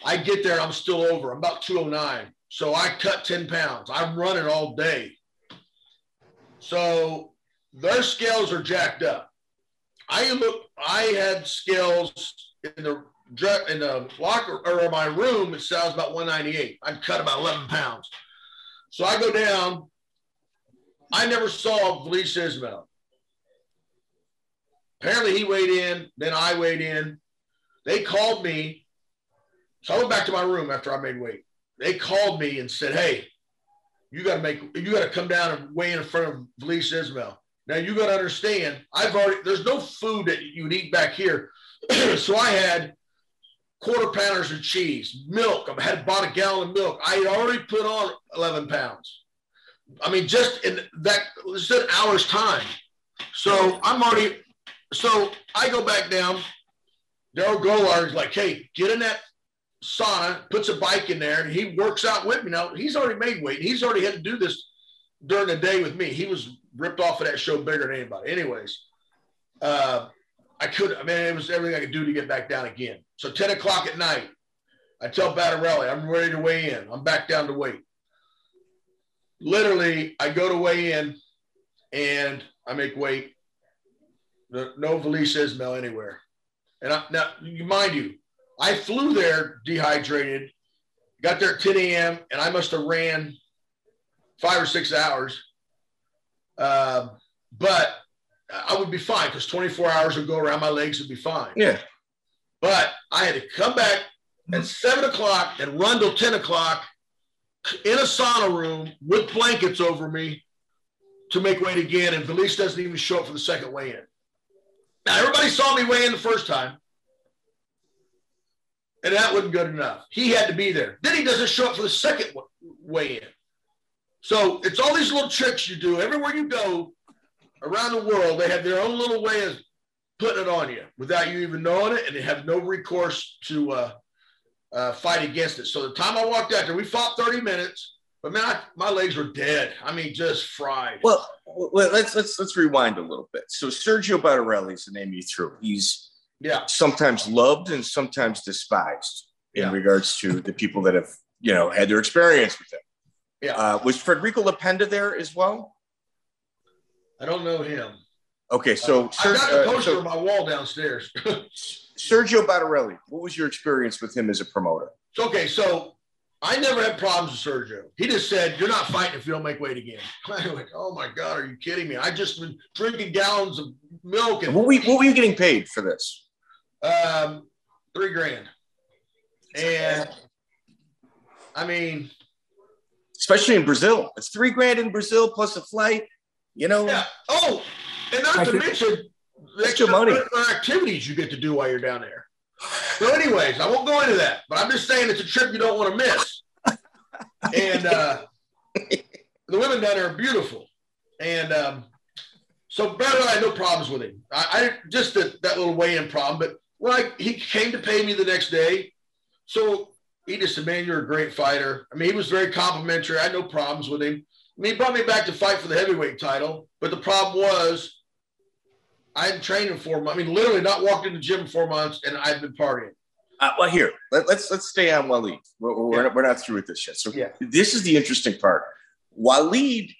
I get there, I'm still over. I'm about 209. So I cut 10 pounds. I'm running all day. So their scales are jacked up. I look, I had scales in the in the locker or in my room. It says about 198. I'd cut about 11 pounds. So I go down. I never saw Felice Ismail. Apparently he weighed in, then I weighed in. They called me. So I went back to my room after I made weight. They called me and said, Hey, you got to make, you got to come down and weigh in front of Felice Ismail. Now you got to understand, I've already there's no food that you would eat back here, <clears throat> so I had quarter pounders of cheese, milk. I had bought a gallon of milk. I had already put on 11 pounds. I mean, just in that, just an hour's time. So I'm already. So I go back down. Darrell Gholar is like, "Hey, get in that sauna." Puts a bike in there, and he works out with me. Now he's already made weight. He's already had to do this during the day with me. He was ripped off of that show bigger than anybody. Anyways, uh, I could, I mean, it was everything I could do to get back down again. So 10 o'clock at night, I tell Batarelli, I'm ready to weigh in. I'm back down to weight. Literally, I go to weigh in and I make weight. No Felice Ismail anywhere. And I, now, you mind you, I flew there dehydrated, got there at 10 a.m., and I must have ran five or six hours. Uh, but I would be fine because 24 hours would go around my legs would be fine. Yeah. But I had to come back at seven o'clock and run till 10 o'clock in a sauna room with blankets over me to make weight again. And Felice doesn't even show up for the second weigh in. Now, everybody saw me weigh in the first time. And that wasn't good enough. He had to be there. Then he doesn't show up for the second weigh in. So it's all these little tricks you do. Everywhere you go around the world, they have their own little way of putting it on you without you even knowing it, and they have no recourse to uh, uh, fight against it. So the time I walked out there, we fought 30 minutes, but man, I, my legs were dead. I mean, just fried. Well, let's let's let's rewind a little bit. So Sergio Batarelli is the name you threw. He's Yeah. sometimes loved and sometimes despised in Yeah. regards to the people that have you know had their experience with him. Yeah. Uh, was Federico Lapenda there as well? I don't know him. Okay, so, I Ser- got a uh, poster so on my wall downstairs. <laughs> Sergio Batarelli, what was your experience with him as a promoter? Okay, so I never had problems with Sergio. He just said, "You're not fighting if you don't make weight again." <laughs> I'm like, "Oh my god, are you kidding me?" I just been drinking gallons of milk And and what were you, what were you getting paid for this? Um, three grand. And I mean, Especially in Brazil, it's three grand in Brazil plus a flight. You know, yeah. Oh, and not I to mention the Extra money. extracurricular activities you get to do while you're down there. So, anyways, I won't go into that, but I'm just saying it's a trip you don't want to miss. And uh, <laughs> the women down there are beautiful, and um, so better. I had no problems with him. I, I just that, that little weigh-in problem, but I, he came to pay me the next day, so he just said, "Man, you're a great fighter." I mean, he was very complimentary. I had no problems with him. I mean, he brought me back to fight for the heavyweight title, but the problem was I hadn't trained in four months. I mean, literally not walked in the gym in four months, and I'd been partying. Uh, well, here let, let's let's stay on Waleed. We're, we're, Yeah. not, we're not through with this yet. So Yeah. this is the interesting part. Waleed,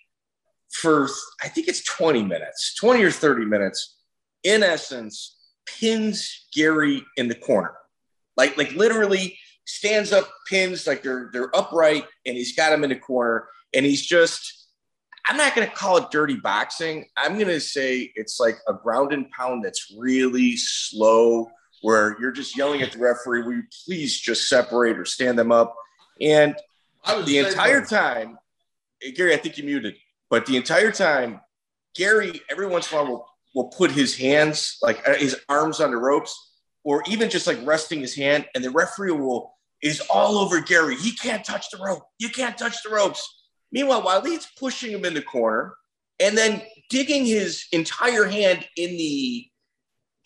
for I think it's 20 minutes, 20 or 30 minutes, in essence, pins Gary in the corner, like like literally stands up, pins like they're they're upright, and he's got him in the corner, and he's just. I'm not going to call it dirty boxing. I'm going to say it's like a ground and pound that's really slow, where you're just yelling at the referee, will you please just separate or stand them up? And the entire way. time, Gary, I think you muted, but the entire time, Gary, every once in a while, will, will put his hands, like uh, his arms on the ropes, or even just like resting his hand, and the referee will is all over Gary. He can't touch the rope. You can't touch the ropes. Meanwhile, Waleed's pushing him in the corner and then digging his entire hand in the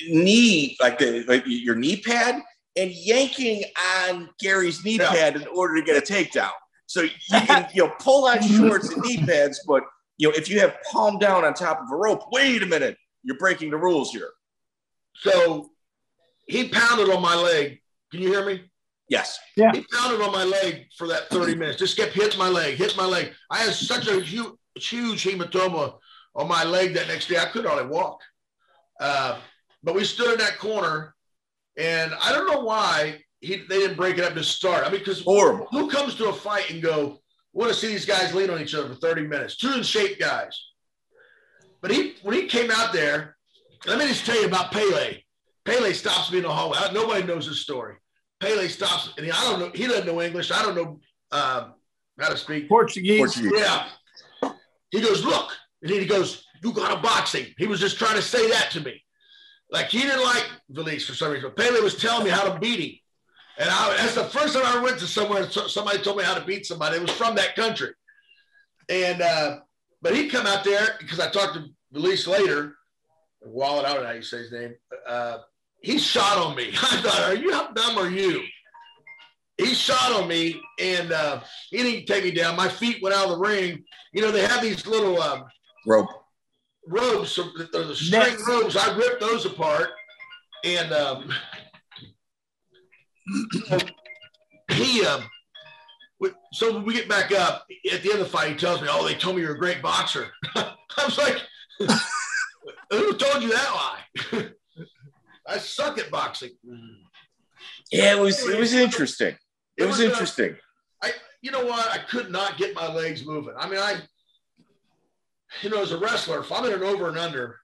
knee, like the like your knee pad, and yanking on Gary's knee pad in order to get a takedown. So you can you know pull on shorts and knee pads, but you know if you have palm down on top of a rope, wait a minute, you're breaking the rules here. So he pounded on my leg. Can you hear me? Yes. Yeah. He pounded on my leg for that 30 minutes. Just kept hitting my leg, hitting my leg. I had such a huge, huge hematoma on my leg that next day. I could hardly walk. Uh, but we stood in that corner, and I don't know why he, they didn't break it up to start. I mean, because Horrible. who comes to a fight and go, want to see these guys lean on each other for 30 minutes? Two in shape guys. But he when he came out there, let me just tell you about Pele. Pele stops me in the hallway. I- Nobody knows this story. Pele stops, and he, I don't know. He doesn't know English. I don't know um, how to speak. Portuguese. Portuguese. Yeah. He goes, look, and then he goes, you got a boxing. He was just trying to say that to me. Like he didn't like Valise for some reason. But Pele was telling me how to beat him. And I, that's the first time I went to somewhere and somebody told me how to beat somebody. It was from that country. And, uh, but he come out there because I talked to Valise later. Wallet, I don't know how you say his name. Uh, he shot on me. <laughs> I thought, are you how dumb are you? He shot on me and uh, he didn't take me down. My feet went out of the ring. You know, they have these little um, Rope. ropes, so the, the string Nets. ropes. I ripped those apart, and um, <clears throat> he. Um, we- so when we get back up at the end of the fight, he tells me, "Oh, they told me you're a great boxer." <laughs> I was like, <laughs> "Who told you that lie?" <laughs> I suck at boxing. Yeah, it was it was interesting. It was uh, interesting. I, you know what? I could not get my legs moving. I mean, I, you know, as a wrestler, if I'm in an over and under,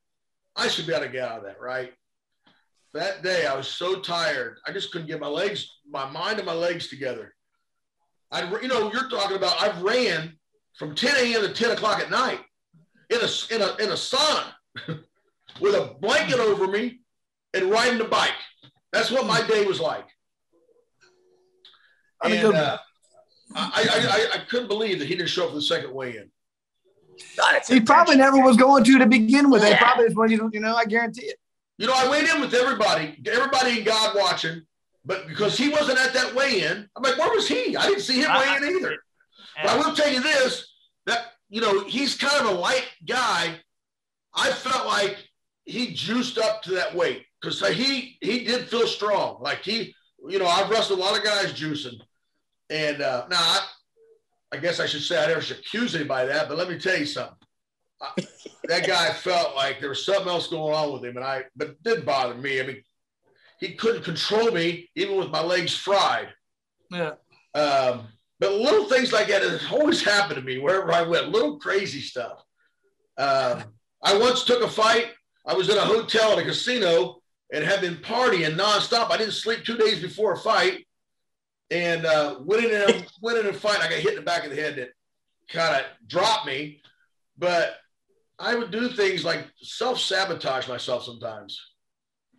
I should be able to get out of that, right? That day, I was so tired, I just couldn't get my legs, my mind and my legs together. I, you know, you're talking about. I've ran from 10 a.m. to 10 o'clock at night in a in a in a sauna <laughs> with a blanket over me and riding the bike. That's what my day was like. I'm a And, good- uh, I, I, I, I couldn't believe that he didn't show up for the second weigh-in. God, He probably never was going to to begin with. They Yeah. probably just wanted, you know, I guarantee it. You know, I weighed in with everybody, everybody in God watching, but because he wasn't at that weigh-in, I'm like, where was he? I didn't see him weigh in either. But I will tell you this: that you know, he's kind of a light guy. I felt like he juiced up to that weight because he he did feel strong. Like he, you know, I've wrestled a lot of guys juicing, and uh, now I, I guess I should say I never should accuse anybody of that, but let me tell you something. I, that guy felt like there was something else going on with him, and I, but it didn't bother me. I mean, he couldn't control me even with my legs fried. Yeah. Um, but little things like that has always happened to me wherever I went, little crazy stuff. Um, I once took a fight. I was in a hotel at a casino and had been partying nonstop. I didn't sleep two days before a fight. And uh, went in and <laughs> went in a fight. I got hit in the back of the head that kind of dropped me. But I would do things like self sabotage myself sometimes.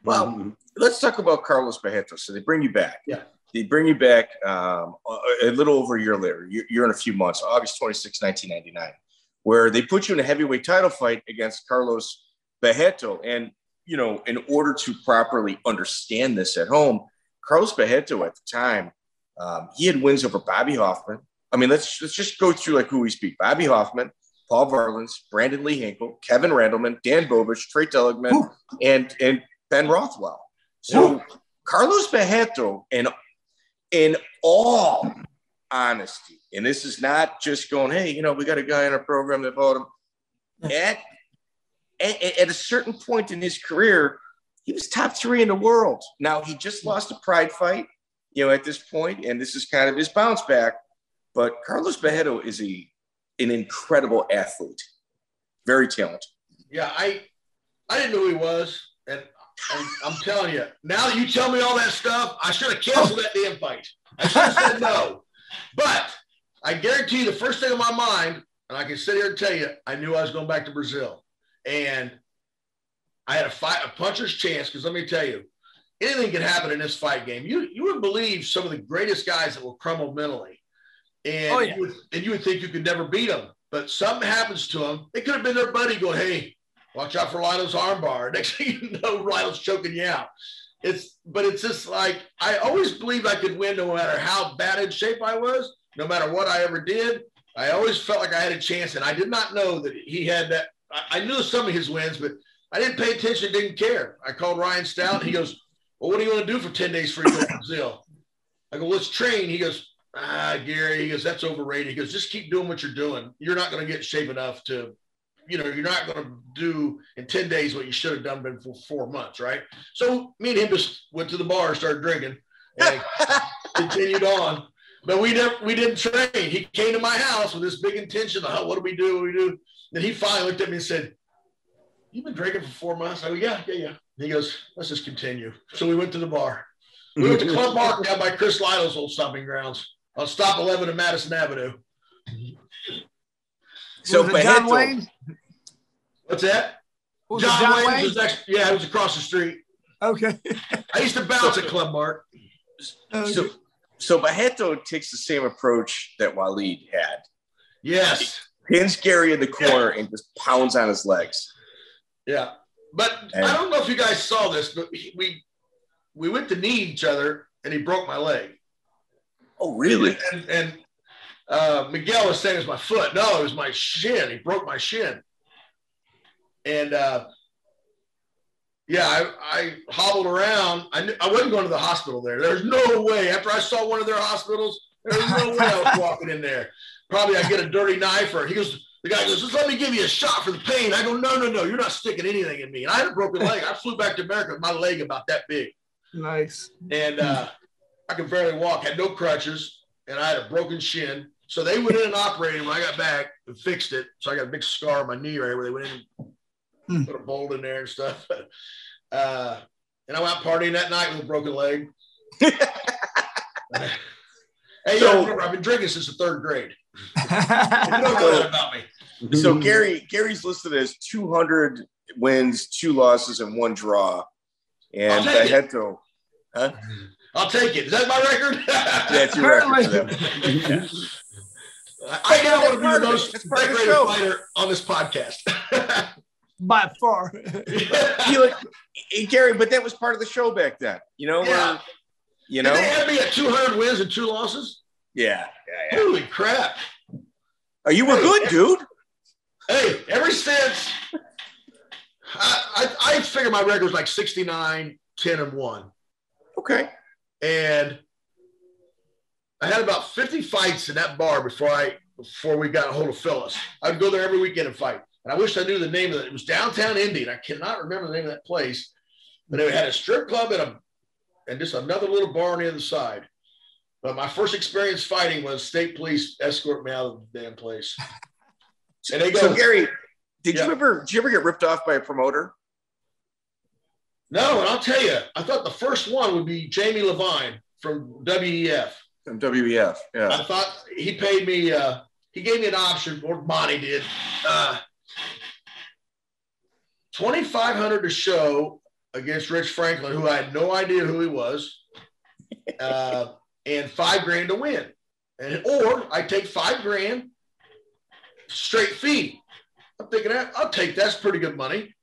Well, mm-hmm. Let's talk about Carlos Barreto. So they bring you back. Yeah. They bring you back um, a little over a year later. You're, you're in a few months, August 26, 1999, where they put you in a heavyweight title fight against Carlos Barreto. And, you know, in order to properly understand this at home, Carlos Barreto at the time, um, he had wins over Bobby Hoffman. I mean, let's, let's just go through like who we speak. Bobby Hoffman, Paul Varelans, Brandon Lee Hinkle, Kevin Randleman, Dan Bobish, Tra Telligman, and, and Ben Rothwell. So Carlos Barreto, in, in all honesty, and this is not just going, hey, you know, we got a guy in our program that bought him. At, at, at a certain point in his career, he was top three in the world. Now he just lost a pride fight, you know, at this point, and this is kind of his bounce back. But Carlos Barreto is a an incredible athlete, very talented. Yeah, I I didn't know who he was, and I'm, I'm, telling you, now that you tell me all that stuff, I should have canceled that damn fight. I should have said no. But I guarantee you, the first thing in my mind, and I can sit here and tell you, I knew I was going back to Brazil, and I had a fight, a puncher's chance. Because let me tell you, anything can happen in this fight game. You you would believe some of the greatest guys that will crumble mentally, and oh, yeah. you would, and you would think you could never beat them. But something happens to them. It could have been their buddy going, "Hey, Watch out for Lionel's armbar. <laughs> Next thing you know, Lionel's choking you out. It's but it's just like I always believed I could win no matter how bad in shape I was, no matter what I ever did. I always felt like I had a chance, and I did not know that he had that. I, knew some of his wins, but I didn't pay attention, didn't care. I called Ryan Stout. He goes, "Well, what do you want to do for ten days to Brazil?" I go, "Let's train." He goes, "Ah, Gary." He goes, "That's overrated." He goes, "Just keep doing what you're doing. You're not going to get shape enough to you know, you're not going to do in 10 days what you should have done been for four months, right? So me and him just went to the bar, started drinking, and <laughs> continued on. But we never, we didn't train. He came to my house with this big intention of, oh, what do we do? What do we do? And he finally looked at me and said, You've been drinking for four months? I go, Yeah, yeah, yeah. And he goes, Let's just continue. So we went to the bar. We went to Club Mark down by Chris Lytle's old stomping grounds on Stop 11 of Madison Avenue. So was John Wayne? What's that? Was John, John Wayne, was next. Yeah, it was across the street. Okay. <laughs> I used to bounce at Club Mark. Okay. So, so Barreto takes the same approach that Waleed had. Yes. He pins Gary in the corner yeah. and just pounds on his legs. Yeah, but and, I don't know if you guys saw this, but we we went to knee each other, and he broke my leg. Oh, really? And, and uh, Miguel was saying it was my foot. No, it was my shin. He broke my shin. And uh, yeah, I, I, hobbled around. I, knew, I wasn't going to the hospital there. There's no way. After I saw one of their hospitals, there's no way I was walking in there. Probably I get a dirty knife or he goes, the guy goes, just let me give you a shot for the pain. I go, no, no, no, you're not sticking anything in me. And I had a broken leg. I flew back to America with my leg about that big. Nice. And uh, I could barely walk, had no crutches, and I had a broken shin. So they went in and operated when I got back and fixed it. So I got a big scar on my knee right where they went in and put a bolt in there and stuff. <laughs> Uh, and I went out partying that night with a broken leg. <laughs> hey, so, remember, I've been drinking since the third grade. <laughs> you don't know that about me. So Gary, Gary's listed as 200 wins, two losses, and one draw. And Barreto, huh? I'll take it. Is that my record? yeah, it's your record. I now want to be the most decorated fighter on this podcast. <laughs> By far. <laughs> you like, eh, Gary, but that was part of the show back then. You know, yeah. you know, Did they had me at 200 wins and two losses. Yeah. yeah, yeah. Holy crap! Oh, you were hey, good, dude. Hey, ever since I, I, I figure my record was like 69, 10, and 1. Okay. And I had about 50 fights in that bar before I before we got a hold of Phyllis. I'd go there every weekend and fight. And I wish I knew the name of it. It was downtown Indy, and I cannot remember the name of that place. But it had a strip club and a and just another little bar on the other side. But my first experience fighting was state police escort me out of the damn place. <laughs> And they go, so Gary, did yeah. you ever did you ever get ripped off by a promoter? No, and I'll tell you, I thought the first one would be Jamie Levine from WEF. From WEF, yeah. I thought he paid me. Uh, he gave me an option, or Monty did. Uh, Twenty five hundred to show against Rich Franklin, who I had no idea who he was, uh, <laughs> and five grand to win. And or I take five grand straight fee. I'm thinking I'll take that's pretty good money.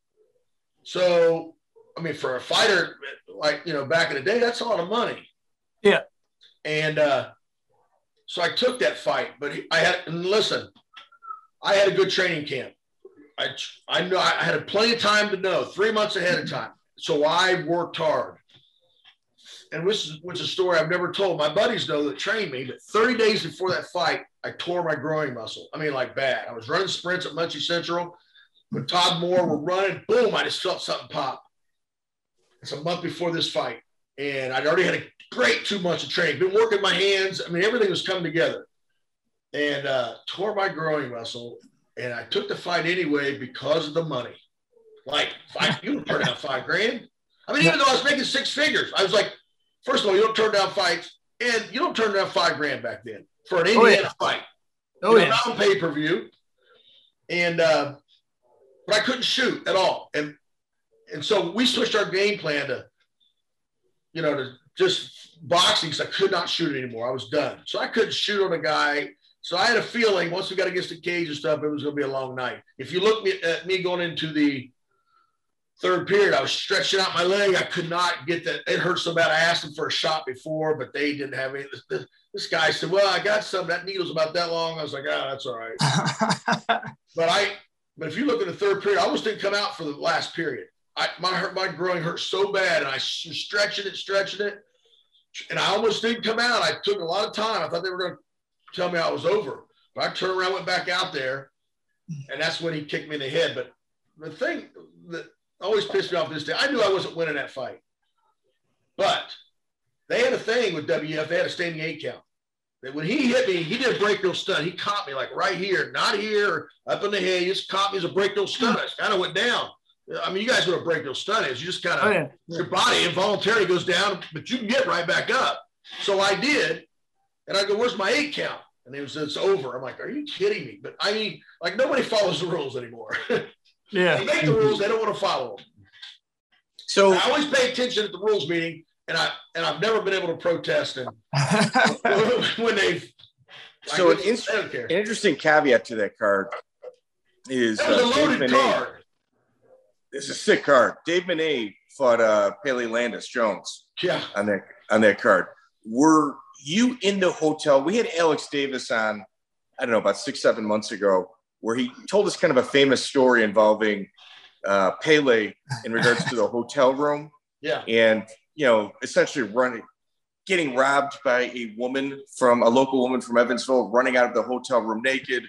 So, I mean, for a fighter like you know back in the day, that's a lot of money. Yeah. And uh, so I took that fight, but I had and listen, I had a good training camp. I I know I had plenty of time to know three months ahead of time. So I worked hard. And this is, which is a story I've never told. My buddies know that trained me, but 30 days before that fight, I tore my groin muscle. I mean, like bad. I was running sprints at Muncie Central. When Todd Moore were running, boom, I just felt something pop. It's a month before this fight. And I'd already had a great two months of training, been working my hands. I mean, everything was coming together. And uh, tore my growing muscle. And I took the fight anyway because of the money. Like, five, you don't turn down five grand. I mean, even though I was making six figures, I was like, first of all, you don't turn down fights, and you don't turn down five grand back then for an Indiana oh, yeah. fight. Oh, you know, yeah. Not on pay per view. And, uh, but I couldn't shoot at all. And, and so we switched our game plan to, you know, to just boxing because I could not shoot anymore. I was done. So I couldn't shoot on a guy. So I had a feeling once we got against the cage and stuff, it was going to be a long night. If you look at me going into the third period, I was stretching out my leg. I could not get that. It hurt so bad. I asked them for a shot before, but they didn't have any. This, this guy said, "Well, I got some. That needle's about that long." I was like, "Ah, oh, that's all right." <laughs> but I, but if you look at the third period, I almost didn't come out for the last period. I my my groin hurt so bad, and I was stretching it, stretching it, and I almost didn't come out. I took a lot of time. I thought they were going to tell me I was over, but I turned around, went back out there, and that's when he kicked me in the head. But the thing that always pissed me off this day. I knew I wasn't winning that fight, but they had a thing with WF. They had a standing eight count. That when he hit me, he did a brachial stun. He caught me like right here, not here, up in the head. He just caught me as a brachial stun. I kind of went down. I mean, you guys know what a brachial stun is. You just kind of oh, yeah. your body involuntarily goes down, but you can get right back up. So I did, and I go, "Where's my eight count?" And it was, "It's over." I'm like, "Are you kidding me?" But I mean, like nobody follows the rules anymore. <laughs> Yeah. They make the rules, they don't want to follow them. So I always pay attention at the rules meeting, and I and I've never been able to protest and <laughs> <laughs> when they. So an, in, an, interesting caveat to that card is that was uh, a loaded card. It's a sick card. Dave Menne fought uh, Pele Landis Jones. Yeah. On that on that card, were you in the hotel? We had Alex Davis on. I don't know about six seven months ago where he told us kind of a famous story involving uh, Pele in regards to the hotel room. <laughs> Yeah. And, you know, essentially running, getting robbed by a woman from a local woman from Evansville, running out of the hotel room naked,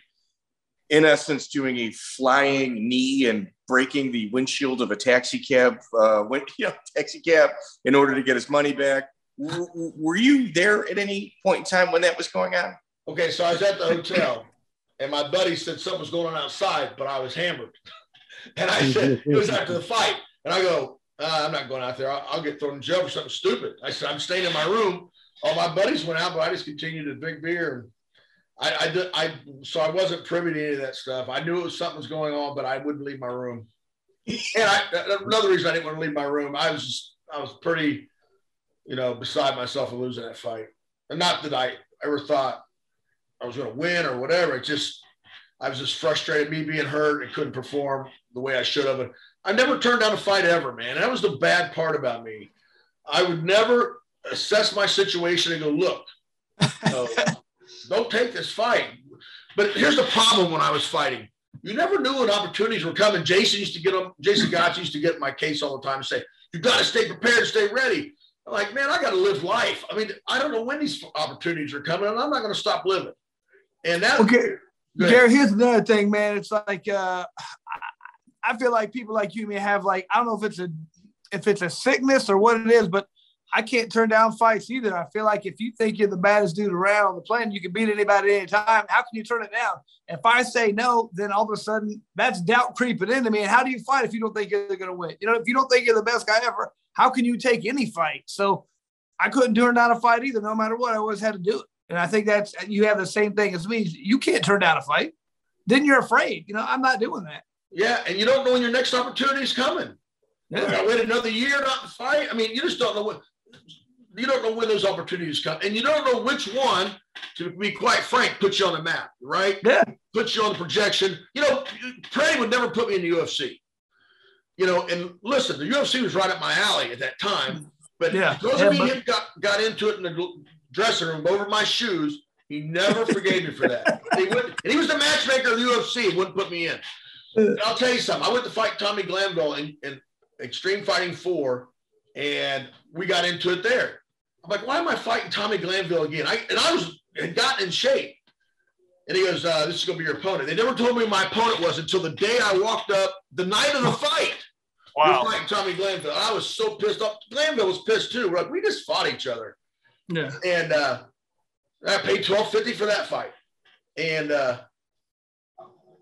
in essence, doing a flying knee and breaking the windshield of a taxi cab, uh, when, you know, taxi cab in order to get his money back. W- were you there at any point in time when that was going on? Okay, so I was at the hotel and my buddy said something was going on outside, but I was hammered. <laughs> and I said, it was after the fight. And I go, uh, I'm not going out there. I'll, I'll, get thrown in jail for something stupid. I said, I'm staying in my room. All my buddies went out, but I just continued to drink beer. I, I, did, I, so I wasn't privy to any of that stuff. I knew it was something was going on, but I wouldn't leave my room. And I, another reason I didn't want to leave my room, I was just, I was pretty, you know, beside myself of losing that fight. And not that I ever thought I was going to win or whatever. It just, I was just frustrated, me being hurt and couldn't perform the way I should have. And I never turned down a fight ever, man. That was the bad part about me. I would never assess my situation and go, look, don't take this fight. But here's the problem when I was fighting. you never knew when opportunities were coming. Jason used to get them. Jason Godsey used to get my case all the time and say, "You got to stay prepared, stay ready." I'm like, man, I got to live life. I mean, I don't know when these opportunities are coming, and I'm not going to stop living. And that. Okay, Gary. Here's another thing, man. It's like uh, I feel like people like you may have like I don't know if it's a if it's a sickness or what it is, but I can't turn down fights either. I feel like if you think you're the baddest dude around on the planet, you can beat anybody at any time. How can you turn it down? If I say no, then all of a sudden that's doubt creeping into me. And how do you fight if you don't think you're going to win? You know, if you don't think you're the best guy ever, how can you take any fight? So I couldn't turn down a fight either, no matter what. I always had to do it. And I think that's you have the same thing as me. You can't turn down a fight. Then you're afraid. You know, I'm not doing that. Yeah, and you don't know when your next opportunity is coming. Yeah. I wait another year not to fight. I mean, you just don't know what you don't know when those opportunities come, and you don't know which one. To be quite frank, puts you on the map, right? Yeah. Puts you on the projection. You know, Prey would never put me in the UFC. You know, and listen, the UFC was right up my alley at that time. But yeah, because yeah, of me, but- him got, got into it in the dressing room over my shoes. He never forgave me for that. He would, and he was the matchmaker of the UFC. He wouldn't put me in. And I'll tell you something. I went to fight Tommy Glanville in, in Extreme Fighting Four, and we got into it there. I'm like, why am I fighting Tommy Glanville again? I and I was had gotten in shape. And he goes, uh, this is gonna be your opponent. They never told me my opponent was until the day I walked up the night of the <laughs> fight. Wow. We're fighting Tommy Glanville. I was so pissed off. Glanville was pissed too. We're like, we just fought each other. Yeah. And uh, I paid twelve fifty for that fight. And uh,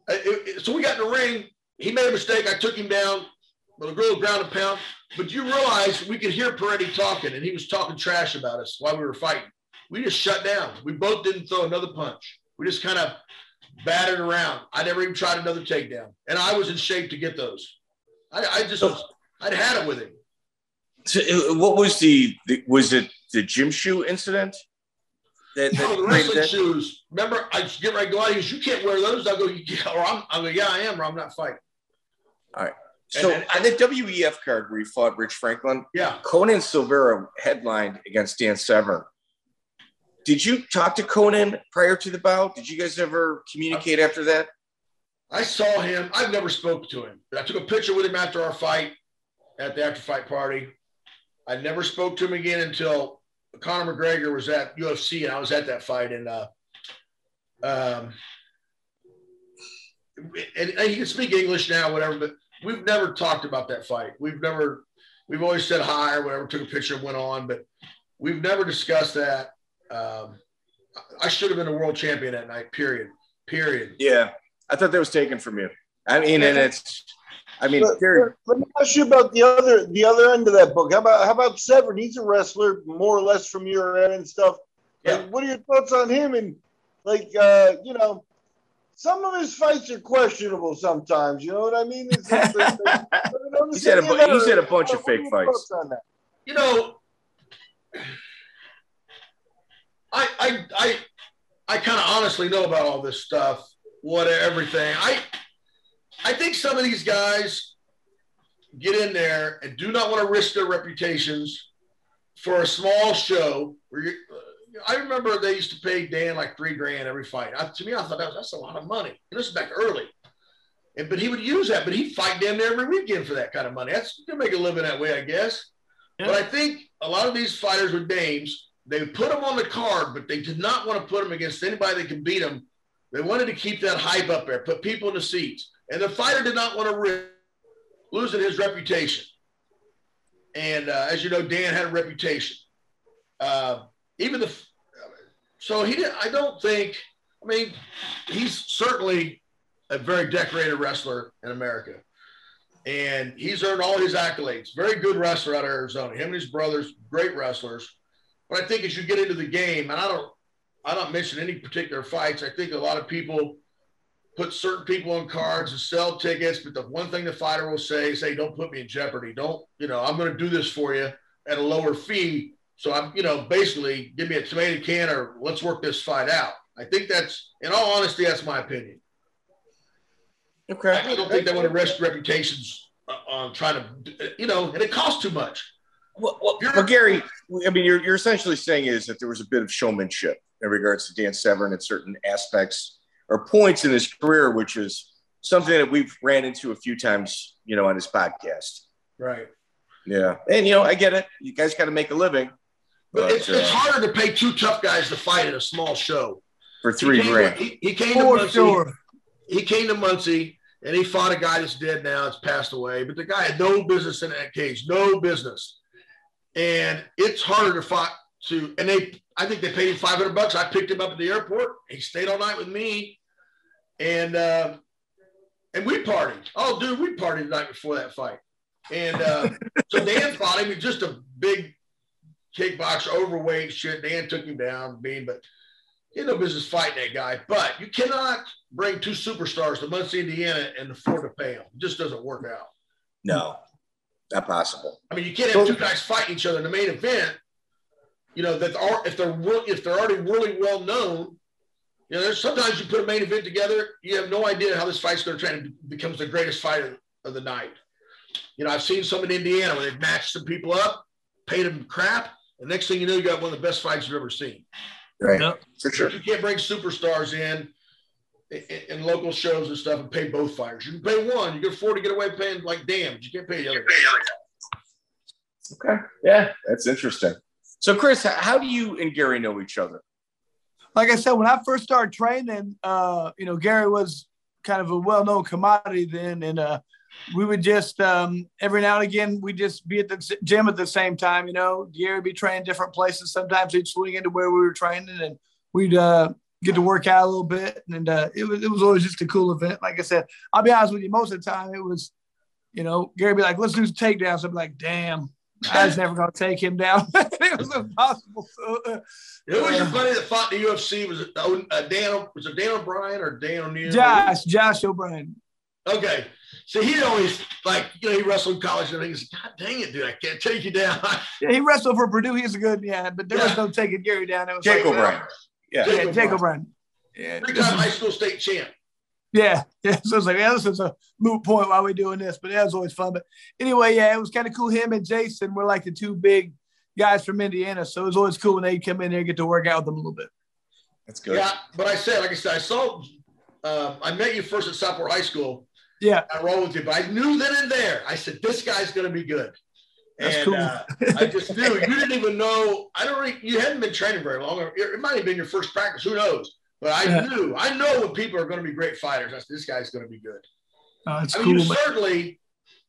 it, it, so we got in the ring. He made a mistake. I took him down But a little ground and pound. But you realize we could hear Perretti talking, and he was talking trash about us while we were fighting. We just shut down. We both didn't throw another punch. We just kind of batted around. I never even tried another takedown, and I was in shape to get those. I, I just was, I'd had it with him. So, uh, what was the, the was it the gym shoe incident? That, that no, the wrestling that? shoes. Remember, I get right go out. He goes, "You can't wear those." I go, yeah, <laughs> "Or I'm." I go, "Yeah, I am, or I'm not fighting." All right. So then, on the WEF card where he fought Rich Franklin, yeah, Conan Silveira headlined against Dan Severn. Did you talk to Conan prior to the bout? Did you guys ever communicate after that? I saw him. I've never spoke to him, I took a picture with him after our fight at the after fight party. I never spoke to him again until Conor McGregor was at UFC and I was at that fight and uh, um, and, and he can speak English now, whatever, but we've never talked about that fight. We've never, we've always said hi or whatever, took a picture and went on, but we've never discussed that. Um, I should have been a world champion that night, period. Period. Yeah. I thought that was taken from you. I mean, and it's, I mean, but, let me ask you about the other, the other end of that book. How about, how about Severn? He's a wrestler more or less from your end and stuff. Yeah. Like, what are your thoughts on him? And like, uh, you know, some of his fights are questionable sometimes. You know what I mean? he's, <laughs> had a, he's had a bunch of fake fights. You know, I I I I kind of honestly know about all this stuff, what everything. I I think some of these guys get in there and do not want to risk their reputations for a small show where you I remember they used to pay Dan like three grand every fight. I, to me, I thought that was, that's a lot of money. And this is back early. And, but he would use that, but he'd fight damn near every weekend for that kind of money. That's you can make a living that way, I guess. Yeah. But I think a lot of these fighters with names, they put them on the card, but they did not want to put them against anybody that can beat them. They wanted to keep that hype up there, put people in the seats. And the fighter did not want to risk losing his reputation. And uh, as you know, Dan had a reputation. Uh, even the so he did. I don't think. I mean, he's certainly a very decorated wrestler in America, and he's earned all his accolades. Very good wrestler out of Arizona. Him and his brothers, great wrestlers. But I think as you get into the game, and I don't, I don't mention any particular fights. I think a lot of people put certain people on cards and sell tickets. But the one thing the fighter will say is, "Hey, don't put me in jeopardy. Don't, you know, I'm going to do this for you at a lower fee so I'm, you know, basically give me a tomato can or let's work this fight out. I think that's, in all honesty, that's my opinion. Okay. I don't think they want to risk reputations uh, on trying to, you know, and it costs too much. Well, well, well, Gary, I mean, you're, you're essentially saying is that there was a bit of showmanship in regards to Dan Severn at certain aspects or points in his career, which is something that we've ran into a few times, you know, on his podcast. Right. Yeah, and you know, I get it. You guys got to make a living, But, but, it's, it's uh, harder to pay two tough guys to fight at a small show. for three he came, grand. He, he came to For Muncie. sure. He came to Muncie and he fought a guy that's dead now. It's passed away, but the guy had no business in that cage, no business. And it's harder to fight to. And they, I think they paid him five hundred bucks. I picked him up at the airport. He stayed all night with me, and uh, and we partied. Oh, dude, we partied the night before that fight. And uh, so Dan fought him. He's just a big kickboxer, overweight shit. Dan took him down, being, but he no business fighting that guy. But you cannot bring two superstars to Muncie, Indiana, and afford to pay them. It just doesn't work out. No, not possible. I mean, you can't have two guys fighting each other in the main event. You know that are if they're re- if they're already really well known. You know, there's sometimes you put a main event together, you have no idea how this fight's going to turn. It becomes the greatest fight of, of the night. You know, I've seen some in Indiana where they've matched some people up, paid them crap, and next thing you know, you got one of the best fights you've ever seen. Right, Yep. for sure. You can't bring superstars in, in in local shows and stuff and pay both fighters. You can pay one. You can afford to get away paying like damn. You can't pay the other. Okay, yeah, that's interesting. So, Chris, how do you and Gary know each other? like I said, when I first started training, uh, you know, Gary was kind of a well-known commodity then, and uh, we would just um, every now and again we'd just be at the gym at the same time. You know, Gary would be training different places. Sometimes he'd swing into where we were training, and we'd uh, get to work out a little bit. And uh, it was it was always just a cool event. Like I said, I'll be honest with you, most of the time it was, you know, Gary would be like, "Let's do some takedowns." I'd be like, "Damn." I was never going to take him down. <laughs> it was impossible. So, uh, Who was your buddy that fought in the UFC? Was it uh, Dan? Was it Dan O'Brien or Dan O'Neill? Josh, Josh O'Brien. Okay. So he always like you know he wrestled in college and he's God dang it, dude, I can't take you down. <laughs> Yeah, he wrestled for Purdue. He's a good, yeah, but there Yeah. was no taking Gary down. It was Jake like, O'Brien. Yeah. Yeah, Jake Jake O'Brien. O'Brien. Yeah, Three this time high school state champ. yeah, <laughs> yeah. So it's like, yeah, this is a moot point why we're doing this, but that was always fun. But anyway, yeah, it was kind of cool. Him and Jason were like the two big guys from Indiana, so it was always cool when they'd come in there and get to work out with them a little bit. That's good. Yeah, but I said, like I said, I saw. Um, I met you first at Southport High School. Yeah, I rolled with you, but I knew then and there. I said, this guy's going to be good. That's and cool. uh, I just knew you didn't even know. I don't. Really, you hadn't been training very long. Or it might have been your first practice. Who knows? But I Yeah. knew. I know when people are going to be great fighters. I said, this guy's going to be good. it's I mean, cool. you but- certainly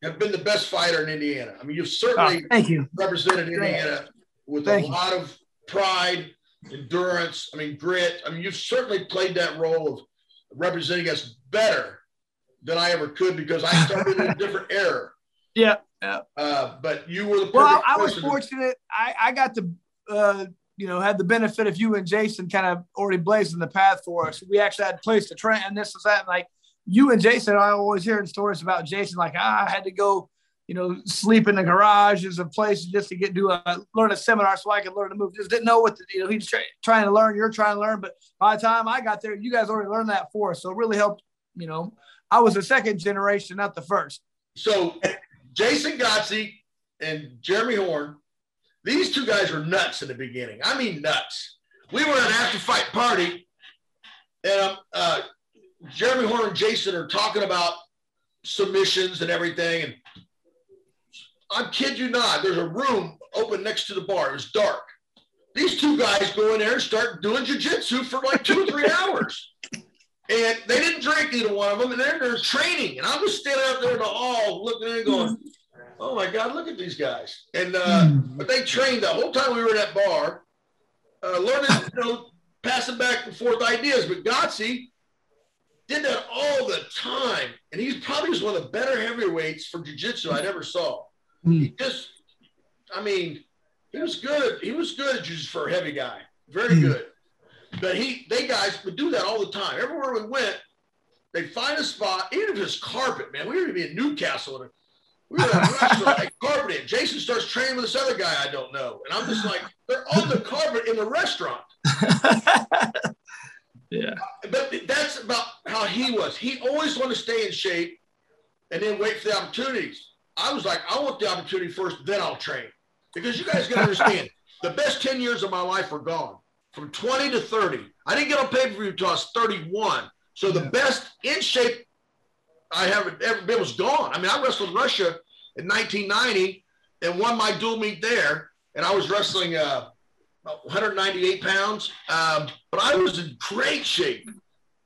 have been the best fighter in Indiana. I mean, you've oh, certainly thank you. represented Indiana with Thank a you. lot of pride, endurance. I mean, grit. I mean, you've certainly played that role of representing us better than I ever could because I started in a different <laughs> era. Yeah. Uh, but you were the Well, I was person to- fortunate. I, I got to, uh, you know, had the benefit of you and Jason kind of already blazing the path for us. We actually had a place to train and this was that. And like you and Jason, I always hearing stories about Jason, like, ah, I had to go, you know, sleep in the garages as places just to get do a learn a seminar so I could learn to move. Just didn't know what to, you know, he's try, trying to learn, you're trying to learn. But by the time I got there, you guys already learned that for us. So it really helped, you know. I was the second generation, not the first. So Jason Godsey and Jeremy Horn, these two guys were nuts in the beginning. I mean, nuts. We were at an after fight party, and um, uh, Jeremy Horn and Jason are talking about submissions and everything. And I'm kid you not, there's a room open next to the bar. It was dark. These two guys go in there and start doing jujitsu for like two or three <laughs> hours. And they didn't drink either one of them, and they're, they're training. And I was standing out there in the hall looking at it going, oh my God, look at these guys. And uh, but they trained the whole time we were in that bar, uh, learning, you know, passing back and forth ideas. But Godsey did that all the time. And he's probably just one of the better heavyweights for jiu-jitsu I'd ever saw. He just, I mean, he was good. He was good at jiu-jitsu for a heavy guy. Very Hmm. good. But he, they guys would do that all the time. Everywhere we went, they'd find a spot, even if it's carpet, man. We were going to be in Newcastle. And we were at a restaurant, like carpet. Jason starts training with this other guy I don't know. And I'm just like, they're on the carpet in the restaurant. <laughs> yeah. But that's about how he was. He always wanted to stay in shape and then wait for the opportunities. I was like, I want the opportunity first, then I'll train. Because you guys got to understand, the best 10 years of my life were gone from 20 to 30. I didn't get on pay per view until I was 31. So the Yeah. best in shape I haven't ever been was gone. I mean, I wrestled Russia in 1990 and won my dual meet there, and I was wrestling uh, 198 pounds, um, but I was in great shape.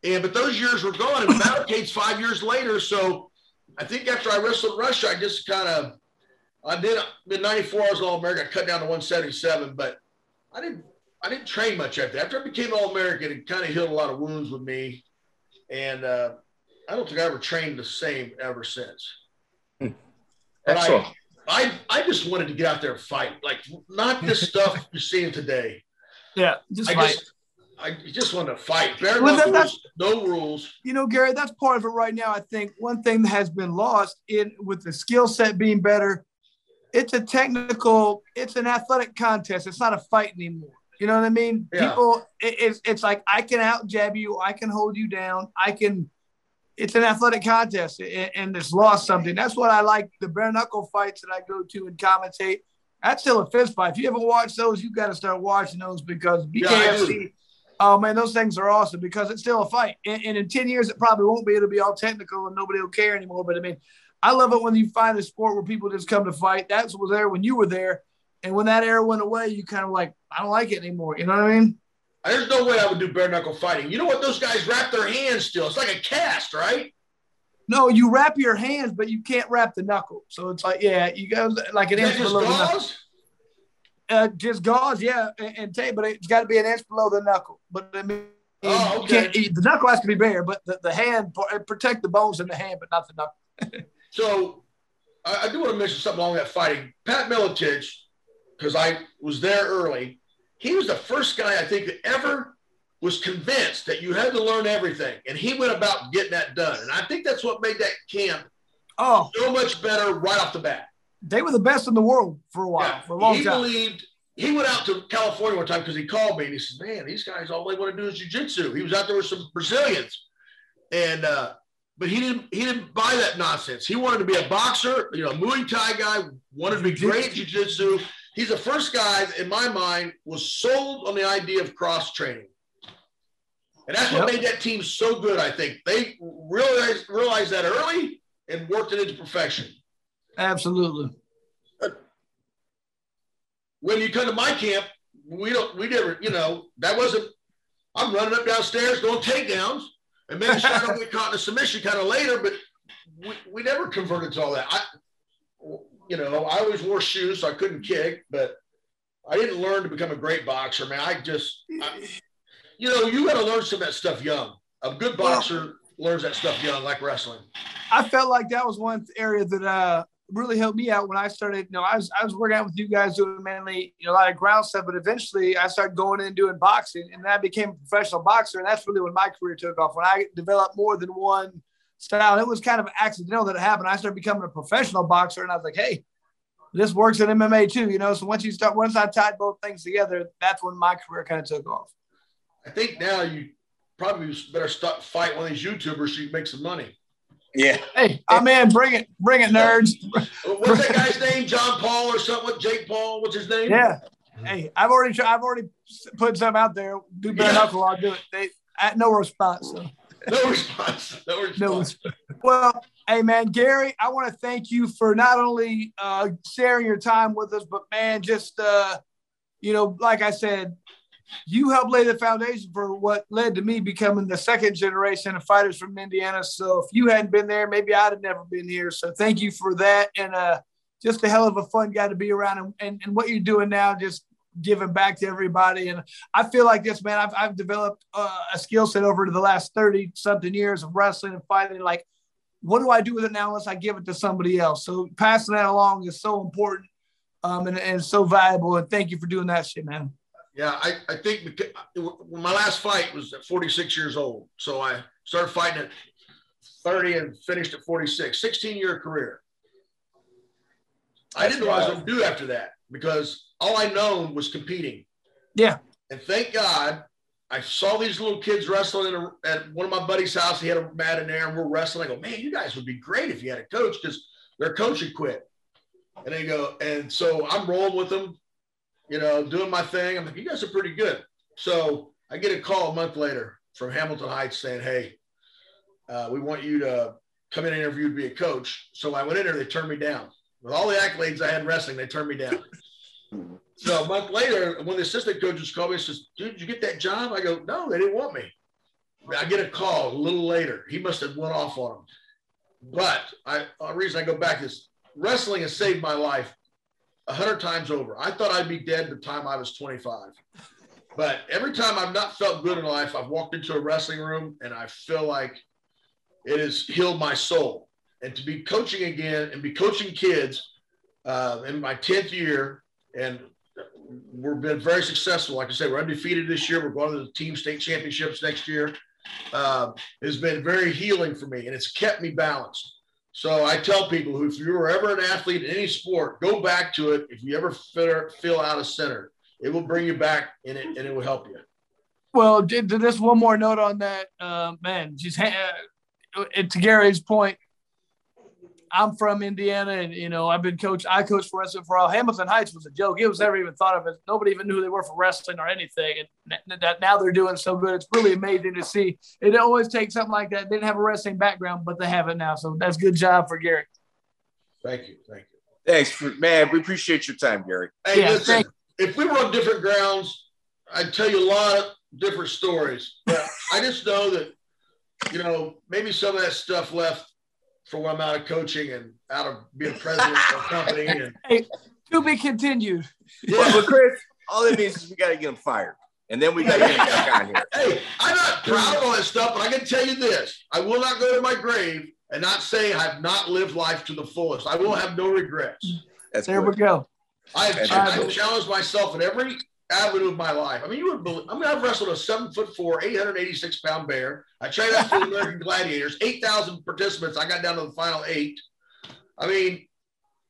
And but those years were gone, and <laughs> Battlecade's five years later. So I think after I wrestled Russia, I just kind of I did in '94. I was All American. I cut down to 177, but I didn't I didn't train much after. After I became All American, it kind of healed a lot of wounds with me, and uh, I don't think I ever trained the same ever since. Hmm. Excellent. I, I, I just wanted to get out there and fight, like not this <laughs> stuff you're seeing today. Yeah, just I fight. just I just wanted to fight. Bare Well, that- knuckles, no rules. you know, Gary, that's part of it right now. I think one thing that has been lost in with the skill set being better, it's a technical, it's an athletic contest. It's not a fight anymore. You know what I mean? Yeah. People, it, it's it's like I can out jab you, I can hold you down, I can. It's an athletic contest, and, and it's lost something. That's what I like. The bare knuckle fights that I go to and commentate. That's still a fist fight. If you haven't watched those, you got to start watching those because Yeah. BKFC. Oh man, those things are awesome because it's still a fight. And, and in 10 years, it probably won't be. It'll be all technical and nobody will care anymore. But I mean, I love it when you find a sport where people just come to fight. That's was there when you were there. And when that era went away, you kind of like, I don't like it anymore. You know what I mean? There's no way I would do bare knuckle fighting. You know what? Those guys wrap their hands still. It's like a cast, right? No, you wrap your hands, but you can't wrap the knuckle. So it's like, yeah, you go like an inch below the knuckle. gauze? Uh, just gauze, yeah, and, and tape, but it's got to be an inch below the knuckle. But I mean, Oh, okay. the knuckle has to be bare, but the, the hand protect the bones in the hand, but not the knuckle. <laughs> So I, I do want to mention something along that fighting. Pat Miletich, because I was there early, he was the first guy I think that ever was convinced that you had to learn everything. And he went about getting that done. And I think that's what made that camp Oh, so much better right off the bat. they were the best in the world for a while, Yeah, for a long he time. believed he went out to California one time because he called me and he said, "Man, these guys all they want to do is jujitsu." He was out there with some Brazilians, and uh, but he didn't he didn't buy that nonsense. He wanted to be a boxer, you know, Muay Thai guy. Wanted to be great at jujitsu. He's the first guy that, in my mind was sold on the idea of cross training. And that's what Yep. made that team so good. I think they realized realized that early and worked it into perfection. Absolutely. when you come to my camp, we don't, we never, you know, that wasn't, I'm running up downstairs doing takedowns and maybe <laughs> I don't get caught in a submission kind of later, but we, we never converted to all that. I, you know, I always wore shoes, so I couldn't kick, but I didn't learn to become a great boxer, man. I just, I, you know, you got to learn some of that stuff young. A good boxer learns that stuff young, like wrestling. I felt like that was one area that uh, really helped me out when I started. You know, I was I was working out with you guys doing mainly you know a lot of ground stuff, but eventually I started going in and doing boxing, and then I became a professional boxer, and that's really when my career took off. When I developed more than one style, it was kind of accidental that it happened. I started becoming a professional boxer, and I was like, hey. This works in MMA too, you know. So once you start, once I tied both things together, that's when my career kind of took off. I think now you probably better start fight one of these YouTubers so you can make some money. Yeah. Hey, I'm in. Bring it, bring it, nerds. What's that guy's name? John Paul or something? What Jake Paul? What's his name? Yeah. Hey, I've already tried, I've already put some out there. Do bare Yeah. knuckle, I'll do it. They at no response. So <laughs> No response. No response. Well, hey man, Gary, I want to thank you for not only uh, sharing your time with us, but man, just uh, you know, like I said, you helped lay the foundation for what led to me becoming the second generation of fighters from Indiana. So if you hadn't been there, maybe I'd have never been here. So thank you for that. And uh, just a hell of a fun guy to be around. And, and, and what you're doing now, just giving back to everybody. And I feel like this, man, I've, I've developed uh, a skill set over the last 30 something years of wrestling and fighting. Like, what do I do with it now unless I give it to somebody else? So passing that along is so important um, and, and so valuable. And thank you for doing that shit, man. Yeah, I, I think because, my last fight was at 46 years old. So I started fighting at 30 and finished at 46, 16 year career. I didn't know what I was going to do after that because all I known was competing. Yeah. And thank God I saw these little kids wrestling in a, at one of my buddy's house. He had a mat in there and we're wrestling. I go, man, you guys would be great if you had a coach because their coach had quit. And they go, and so I'm rolling with them, you know, doing my thing. I'm like, you guys are pretty good. So I get a call a month later from Hamilton Heights saying, hey, uh, we want you to come in and interview to be a coach. So I went in there, they turned me down. With all the accolades I had in wrestling, they turned me down. So a month later, when the assistant coaches called me and says, Dude, did you get that job? I go, No, they didn't want me. I get a call a little later. He must have went off on him. But I, the reason I go back is wrestling has saved my life a hundred times over. I thought I'd be dead the time I was 25. But every time I've not felt good in life, I've walked into a wrestling room and I feel like it has healed my soul. And to be coaching again and be coaching kids uh, in my 10th year, and we've been very successful. Like I said, we're undefeated this year. We're going to the team state championships next year. Uh, has been very healing for me, and it's kept me balanced. So I tell people, if you were ever an athlete in any sport, go back to it. If you ever feel, out of center, it will bring you back, and it and it will help you. Well, just one more note on that, uh, man. Just uh, to Gary's point, I'm from Indiana, and you know I've been coach. I coached for wrestling for all. Hamilton Heights was a joke. It was never even thought of it. Nobody even knew who they were for wrestling or anything. And that now they're doing so good. It's really amazing to see. It always takes something like that. They didn't have a wrestling background, but they have it now. So that's good job for Gary. Thank you. Thank you. Thanks, for, man. We appreciate your time, Gary. Hey, yeah, listen, if we were on different grounds, I'd tell you a lot of different stories. But <laughs> I just know that, you know, maybe some of that stuff left for when I'm out of coaching and out of being president of a company. <laughs> And hey, to be continued. Yeah, but Chris, all it means is we got to get him fired. And then we got to get him back on here. <laughs> Hey, I'm not proud of all that stuff, but I can tell you this I will not go to my grave and not say I've not lived life to the fullest. I will have no regrets. That's there good. we go. I've, I've challenged myself in every avenue of my life. I mean, you would believe, I mean, I've wrestled a seven foot four, 886 pound bear. I trained out for the American Gladiators, 8,000 participants. I got down to the final eight. I mean,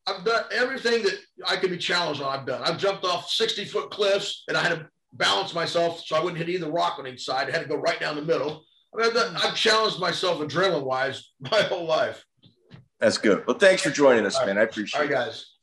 I've done everything that I could be challenged on. I've done. I've jumped off 60 foot cliffs and I had to balance myself so I wouldn't hit either rock on each side. I had to go right down the middle. I mean, I've, done, I've challenged myself adrenaline wise <laughs> my whole life. That's good. Well, thanks for joining us, man. I appreciate it. All right, guys.